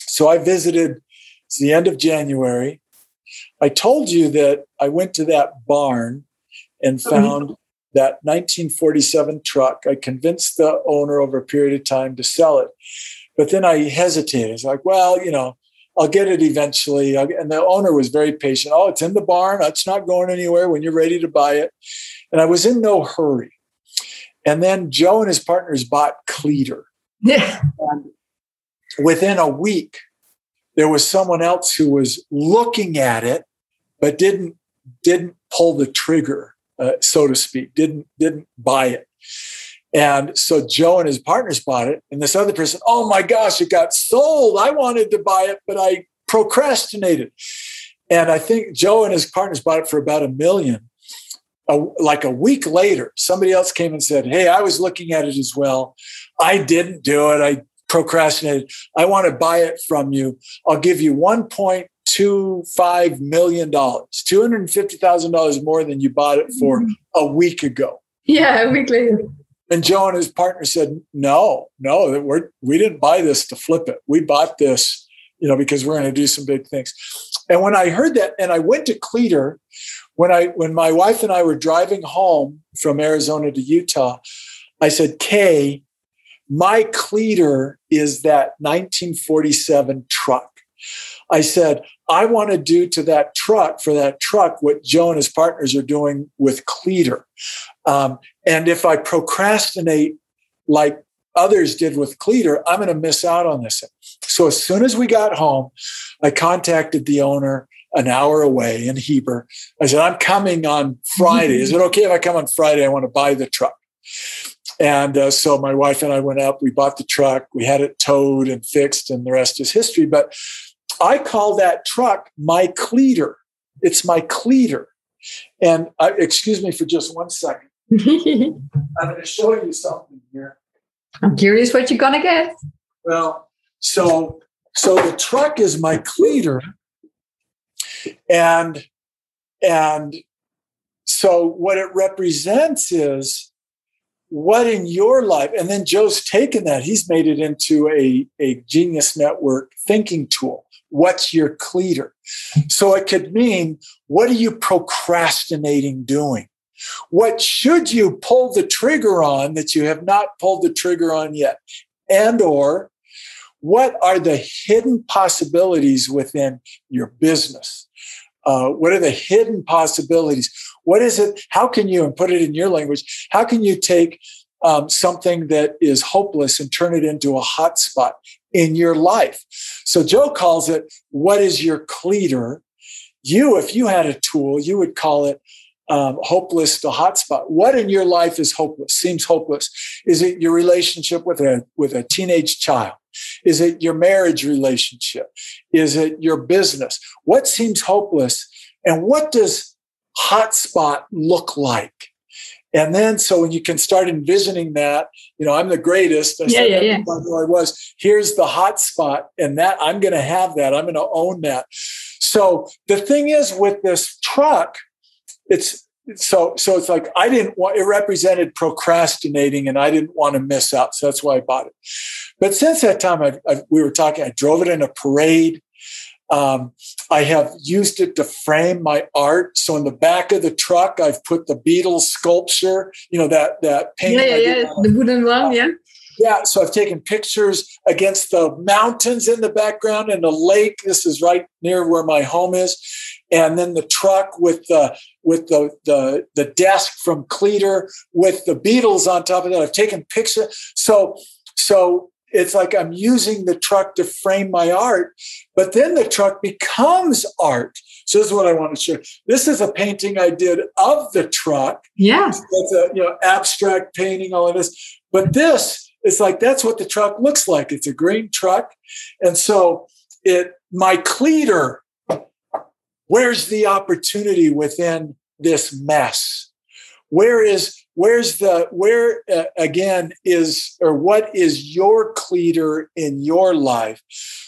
So I visited, it's the end of January. I told you that I went to that barn and mm-hmm. found mm-hmm. that 1947 truck. I convinced the owner over a period of time to sell it. But then I hesitated. It's like, well, you know, I'll get it eventually. and the owner was very patient. Oh, it's in the barn. It's not going anywhere when you're ready to buy it. And I was in no hurry. And then Joe and his partners bought Cleator. Yeah. And within a week, there was someone else who was looking at it, but didn't didn't pull the trigger, uh, so to speak. Didn't didn't buy it. And so Joe and his partners bought it, and this other person, oh my gosh, it got sold. I wanted to buy it, but I procrastinated. And I think Joe and his partners bought it for about a million a, like a week later, somebody else came and said, Hey, I was looking at it as well. I didn't do it. I procrastinated. I want to buy it from you. I'll give you $1.25 million, $250,000 more than you bought it for mm-hmm. a week ago. Yeah, a week later. And Joe and his partner said, No, no, we're, we didn't buy this to flip it. We bought this, you know, because we're going to do some big things. And when I heard that, and I went to Cleator, when I when my wife and I were driving home from Arizona to Utah, I said, Kay, my Cleator is that 1947 truck. I said, I want to do to that truck, for that truck, what Joe and his partners are doing with Cleator. Um, and if I procrastinate like others did with Cleator, I'm going to miss out on this. So as soon as we got home, I contacted the owner an hour away in Heber. I said, I'm coming on Friday. Is it okay if I come on Friday? I want to buy the truck. And uh, so my wife and I went up, we bought the truck, we had it towed and fixed, and the rest is history. But I call that truck my Cleator. It's my Cleator. And uh, excuse me for just one second. I'm going to show you something here. I'm curious what you're going to get. Well, so so the truck is my Cleator, and and so what it represents is what in your life, and then Joe's taken that, he's made it into a, a genius network thinking tool. What's your Cleator? So it could mean, what are you procrastinating doing? What should you pull the trigger on that you have not pulled the trigger on yet? And or what are the hidden possibilities within your business? Uh, what are the hidden possibilities? What is it? How can you, and put it in your language, how can you take um, something that is hopeless and turn it into a hotspot in your life? So Joe calls it, What is your Cleator? You, if you had a tool, you would call it um, hopeless to hotspot. What in your life is hopeless? Seems hopeless. Is it your relationship with a with a teenage child? Is it your marriage relationship? Is it your business? What seems hopeless? And what does hotspot look like? And then, so when you can start envisioning that, you know, I'm the greatest. I yeah, yeah, yeah. I was. Here's the hotspot, and that I'm going to have that. I'm going to own that. So the thing is, with this truck, it's so so it's like I didn't want it represented procrastinating, and I didn't want to miss out. So that's why I bought it. But since that time, I, I, we were talking. I drove it in a parade. Um, I have used it to frame my art. So in the back of the truck, I've put the Beatles sculpture. You know that that painting. Yeah, yeah, yeah. the wooden one. Yeah. Yeah, so I've taken pictures against the mountains in the background and the lake. This is right near where my home is, and then the truck with the with the the, the desk from Cleator with the Beatles on top of that. I've taken pictures. So so it's like I'm using the truck to frame my art, but then the truck becomes art. So this is what I want to show. This is a painting I did of the truck. Yeah. It's a you know abstract painting, all of this. But this is like that's what the truck looks like. It's a green truck. And so it my Cleator, where's the opportunity within this mess? Where is where's the where uh, again is or what is your Cleator in your life?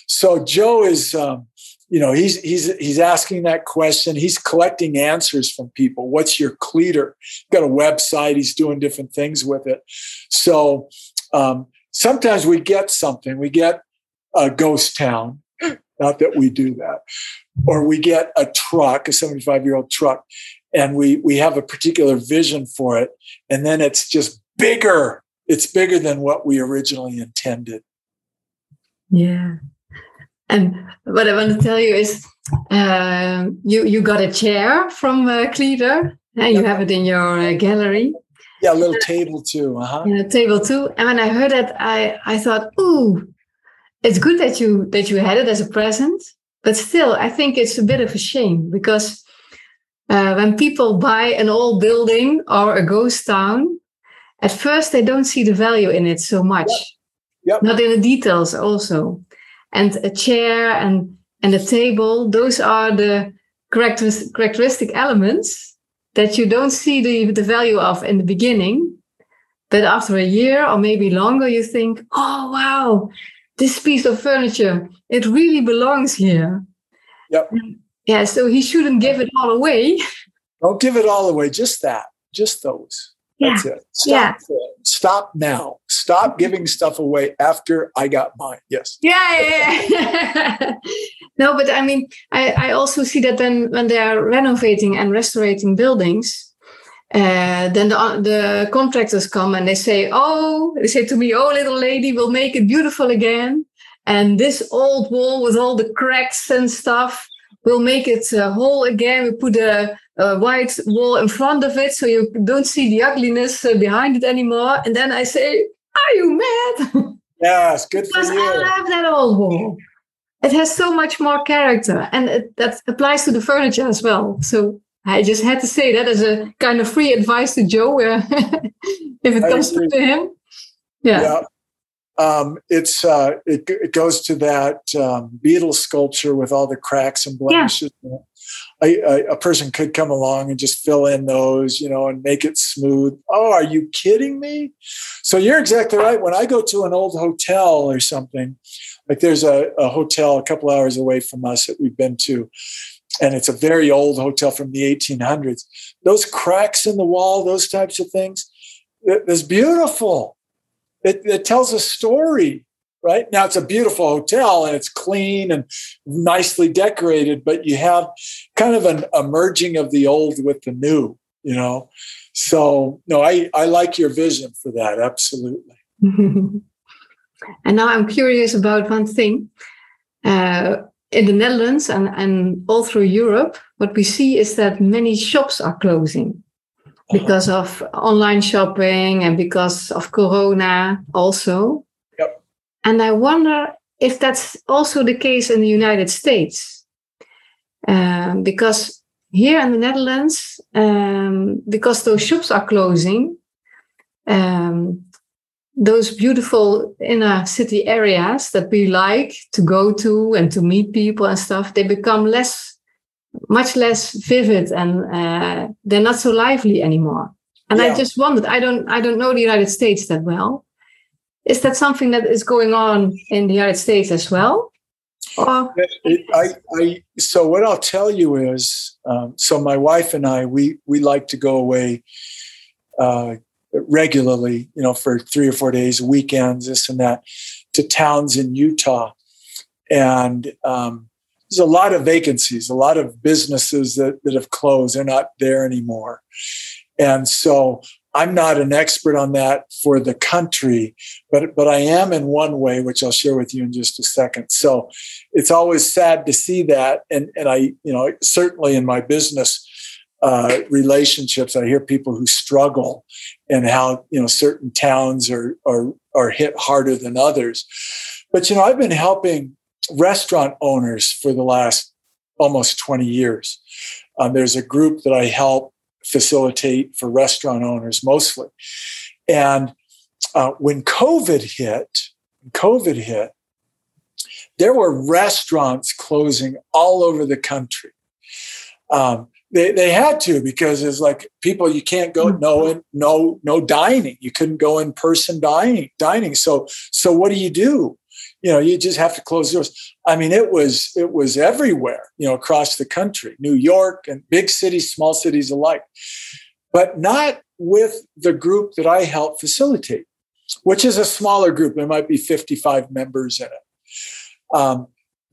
So joe is um, you know he's he's he's asking that question. He's collecting answers from people. What's your Cleator got a website. He's doing different things with it. So um, sometimes we get something. We get a ghost town not that we do that. Or we get a truck a 75 year old truck and we we have a particular vision for it and then it's just bigger. It's bigger than what we originally intended. Yeah. And what i want to tell you is uh, you you got a chair from uh, Cleator and you have it in your uh, gallery. Yeah a little table too uh-huh. Yeah, a table too. And when i heard it i i thought ooh it's good that you that you had it as a present but still i think it's a bit of a shame because uh, when people buy an old building or a ghost town, at first they don't see the value in it so much. Yep. Yep. Not in the details also. And a chair and and a table, those are the characteristic elements that you don't see the, the value of in the beginning. But after a year or maybe longer, you think, oh wow, this piece of furniture, it really belongs here. Yep. Yeah, so he shouldn't give it all away. Don't give it all away. Just that. Just those. That's yeah. it. Stop. Yeah. Stop now. Stop giving stuff away after I got mine. Yes. Yeah, yeah, yeah. no, but I mean, I, I also see that then when they are renovating and restoring buildings, uh, then the, the contractors come and they say, "Oh, they say to me, oh, little lady, we'll make it beautiful again." And this old wall with all the cracks and stuff, we'll make it uh, whole again. We put a, a, white wall in front of it so you don't see the ugliness uh, behind it anymore. And then I say, Are you mad? Yes, good because for you. I love that old wall. It has so much more character, and it, that applies to the furniture as well. So I just had to say that as a kind of free advice to Joe, uh, if it comes to him. Yeah. yeah um, it's uh, it, it, goes to that um, Beatles sculpture with all the cracks and blemishes. Yeah. I, I, a person could come along and just fill in those, you know, and make it smooth. Oh, are you kidding me? So you're exactly right. When I go to an old hotel or something, like there's a, a hotel a couple hours away from us that we've been to, and it's a very old hotel from the 1800s. Those cracks in the wall, those types of things, it's beautiful. It, it tells a story right now it's a beautiful hotel and it's clean and nicely decorated but you have kind of an emerging of the old with the new you know so no i i like your vision for that absolutely and now i'm curious about one thing uh, in the netherlands and, and all through europe what we see is that many shops are closing because of online shopping and because of corona also Yep. and I wonder if that's also the case in the United States. Um, because here in the Netherlands, um, because those shops are closing, um, those beautiful inner city areas that we like to go to and to meet people and stuff, they become less, much less vivid and uh, they're not so lively anymore. And yeah. I just wondered, I don't, I don't know the United States that well, is that something that is going on in the United States as well? Or? I, I, so what I'll tell you is, um, so my wife and I, we we like to go away uh, regularly, you know, for three or four days, weekends, this and that, to towns in Utah, and um, there's a lot of vacancies, a lot of businesses that that have closed. They're not there anymore, and so I'm not an expert on that for the country, but but I am in one way, which I'll share with you in just a second. So it's always sad to see that, and and I you know certainly in my business uh, relationships, I hear people who struggle and how you know certain towns are are are hit harder than others. But you know I've been helping restaurant owners for the last almost 20 years. Um, there's a group that I help facilitate for restaurant owners mostly. And uh, when COVID hit, COVID hit, there were restaurants closing all over the country. Um, they, they had to because it's like people you can't go no no no dining. You couldn't go in person dining dining. So so what do you do? You know you just have to close doors. I mean it was it was everywhere you know across the country new york and big cities small cities alike. But not with the group that i help facilitate which is a smaller group. There might be 55 members in it. Um,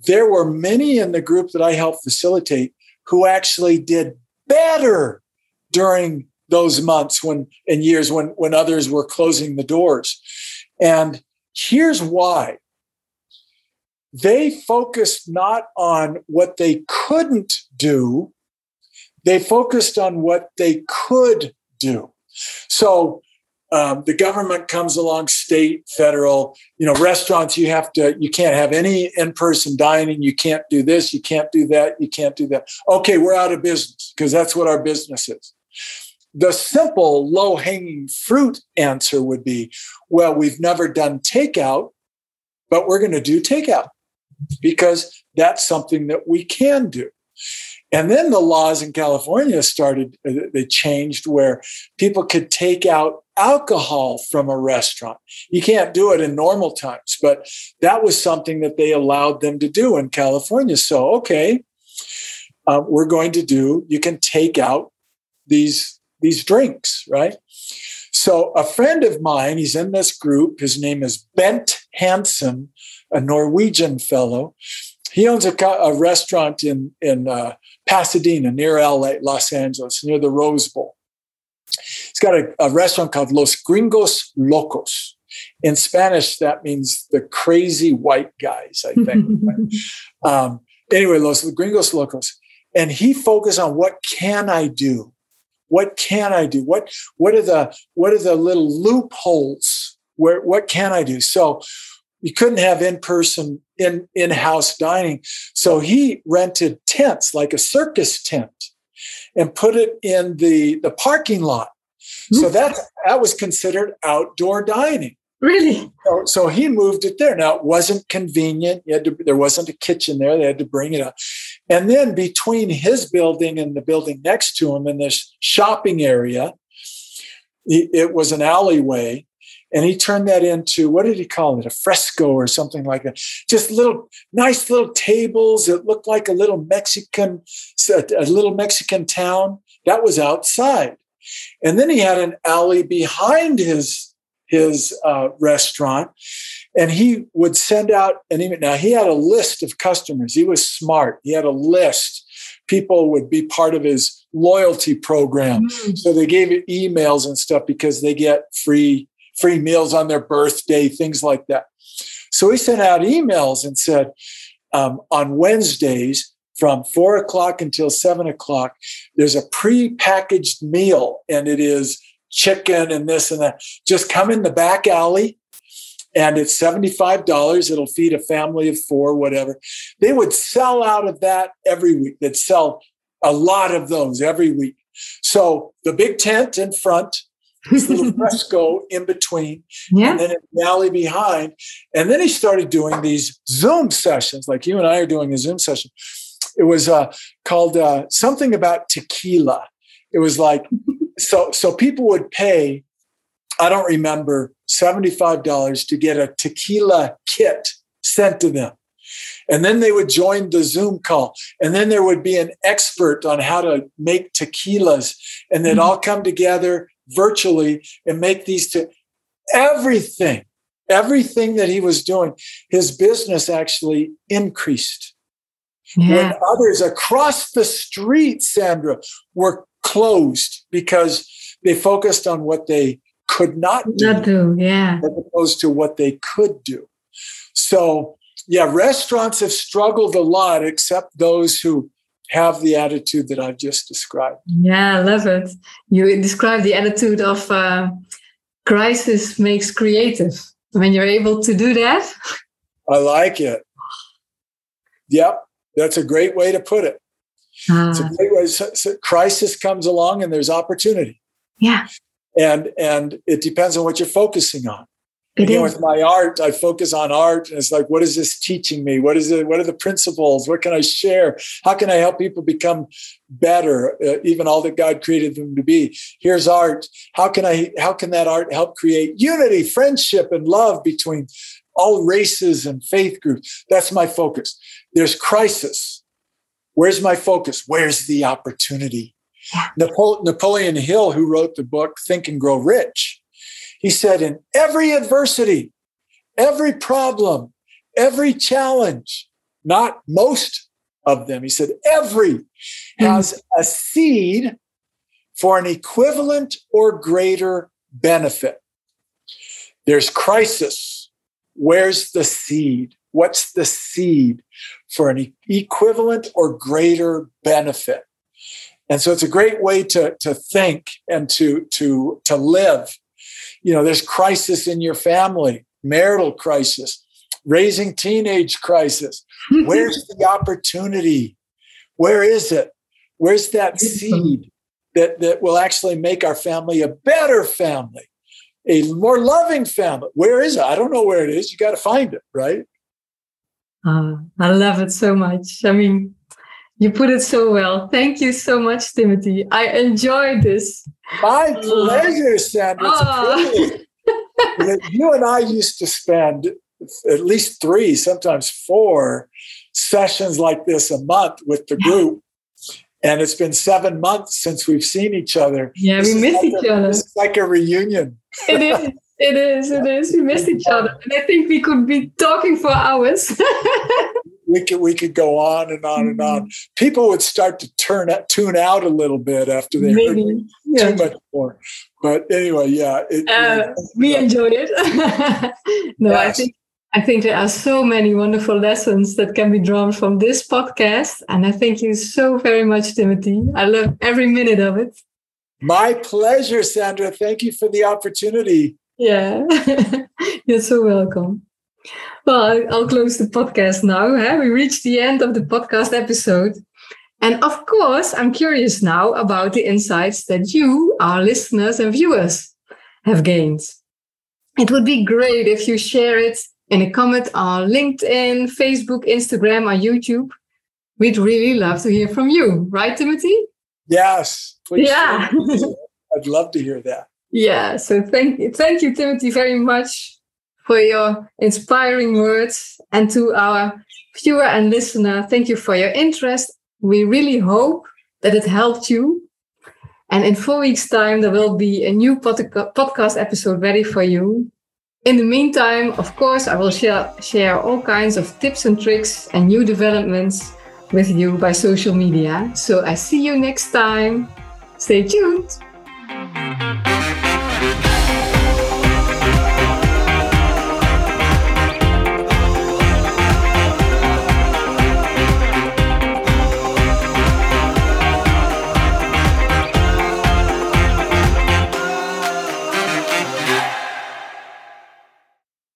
there were many in the group that i helped facilitate who actually did better during those months when and years when when others were closing the doors and here's why they focused not on what they couldn't do, they focused on what they could do. So um, the government comes along, state, federal, you know, restaurants, you have to, you can't have any in person dining. You can't do this, you can't do that, you can't do that. Okay, we're out of business because that's what our business is. The simple, low hanging fruit answer would be well, we've never done takeout, but we're going to do takeout because that's something that we can do. And then the laws in California started, uh, they changed where people could take out alcohol from a restaurant. You can't do it in normal times, but that was something that they allowed them to do in California. So, okay, uh, we're going to do, you can take out these, these drinks, right? So, a friend of mine, he's in this group, his name is Bent Hansen a Norwegian fellow. He owns a, a restaurant in in uh, Pasadena, near LA, Los Angeles, near the Rose Bowl. He's got a, a restaurant called Los Gringos Locos. In Spanish, that means the crazy white guys, I think. um, anyway, Los Gringos Locos. And he focused on what can I do? What can I do? What what are the what are the little loopholes? Where what can I do? So you couldn't have in-person in in-house dining. So he rented tents like a circus tent and put it in the the parking lot. So hmm. that that was considered outdoor dining. Really? So, so, he moved it there. Now it wasn't convenient. To, there wasn't a kitchen there. They had to bring it up. And then between his building and the building next to him in this shopping area, it was an alleyway. And he turned that into what did he call it? A fresco or something like that. Just little nice little tables. It looked like a little Mexican, a little Mexican town that was outside. And then he had an alley behind his his uh, restaurant, and he would send out an email. Now he had a list of customers. He was smart. He had a list. People would be part of his loyalty program, mm-hmm. so they gave it emails and stuff because they get free free meals on their birthday, things like that. So he sent out emails and said, um, on Wednesdays from four o'clock until seven o'clock, there's a pre-packaged meal, and it is chicken and this and that. Just come in the back alley and it's $75. It'll feed a family of four, whatever. They would sell out of that every week. They'd sell a lot of those every week. So the big tent in front, little fresco in between, yeah. and then the alley behind. And then he started doing these Zoom sessions, like you and I are doing a Zoom session. It was uh, called uh, something about tequila. It was like so so people would pay i don't remember $75 to get a tequila kit sent to them and then they would join the zoom call and then there would be an expert on how to make tequilas and they'd mm-hmm. all come together virtually and make these to everything everything that he was doing his business actually increased yeah. when others across the street sandra were closed because they focused on what they could not do, not do yeah. as opposed to what they could do. So, yeah, restaurants have struggled a lot, except those who have the attitude that I've just described. Yeah, I love it. You describe the attitude of uh, crisis makes creative. When you're able to do that, I like it. Yep, that's a great way to put it. It's a great way. So, so crisis comes along and there's opportunity. Yeah. And and it depends on what you're focusing on. With my art, I focus on art, and it's like, what is this teaching me? What is it? What are the principles? What can I share? How can I help people become better, uh, even all that God created them to be? Here's art. How can I? How can that art help create unity, friendship, and love between all races and faith groups? That's my focus. There's crisis Where's my focus? Where's the opportunity? Napoleon Hill, who wrote the book Think and Grow Rich, he said, in every adversity, every problem, every challenge, not most of them, he said, every hmm. has a seed for an equivalent or greater benefit. There's crisis. Where's the seed? What's the seed for an equivalent or greater benefit? And so it's a great way to, to think and to, to, to live. You know, there's crisis in your family, marital crisis, raising teenage crisis. Where's the opportunity? Where is it? Where's that seed that, that will actually make our family a better family, a more loving family? Where is it? I don't know where it is. You got to find it, right? Uh, I love it so much. I mean, you put it so well. Thank you so much, Timothy. I enjoyed this. My pleasure, Sandra. It's a ah. privilege. you and I used to spend at least three, sometimes four sessions like this a month with the group. And it's been seven months since we've seen each other. Yeah, this we miss like each a, other. It's like a reunion. It is. It is, it is. We miss each other. And I think we could be talking for hours. we could we could go on and on and on. Mm-hmm. People would start to turn tune out a little bit after they Maybe. heard yeah. too much more. But anyway, yeah. It, uh, we enjoyed it. no, yes. I think I think there are so many wonderful lessons that can be drawn from this podcast. And I thank you so very much, Timothy. I love every minute of it. My pleasure, Sandra. Thank you for the opportunity. Yeah, you're so welcome. Well, I'll close the podcast now. Huh? We reached the end of the podcast episode. And of course, I'm curious now about the insights that you, our listeners and viewers, have gained. It would be great if you share it in a comment on LinkedIn, Facebook, Instagram, or YouTube. we'd really love to hear from you, right, Timothy? Yes. yeah. I'd love to hear that. Yeah. So thank you, thank you, Timothy, very much for your inspiring words, and to our viewer and listener, thank you for your interest. We really hope that it helped you. And in four weeks' time, there will be a new podcast episode ready for you. In the meantime, of course, I will share, share all kinds of tips and tricks and new developments with you by social media. So I see you next time. Stay tuned.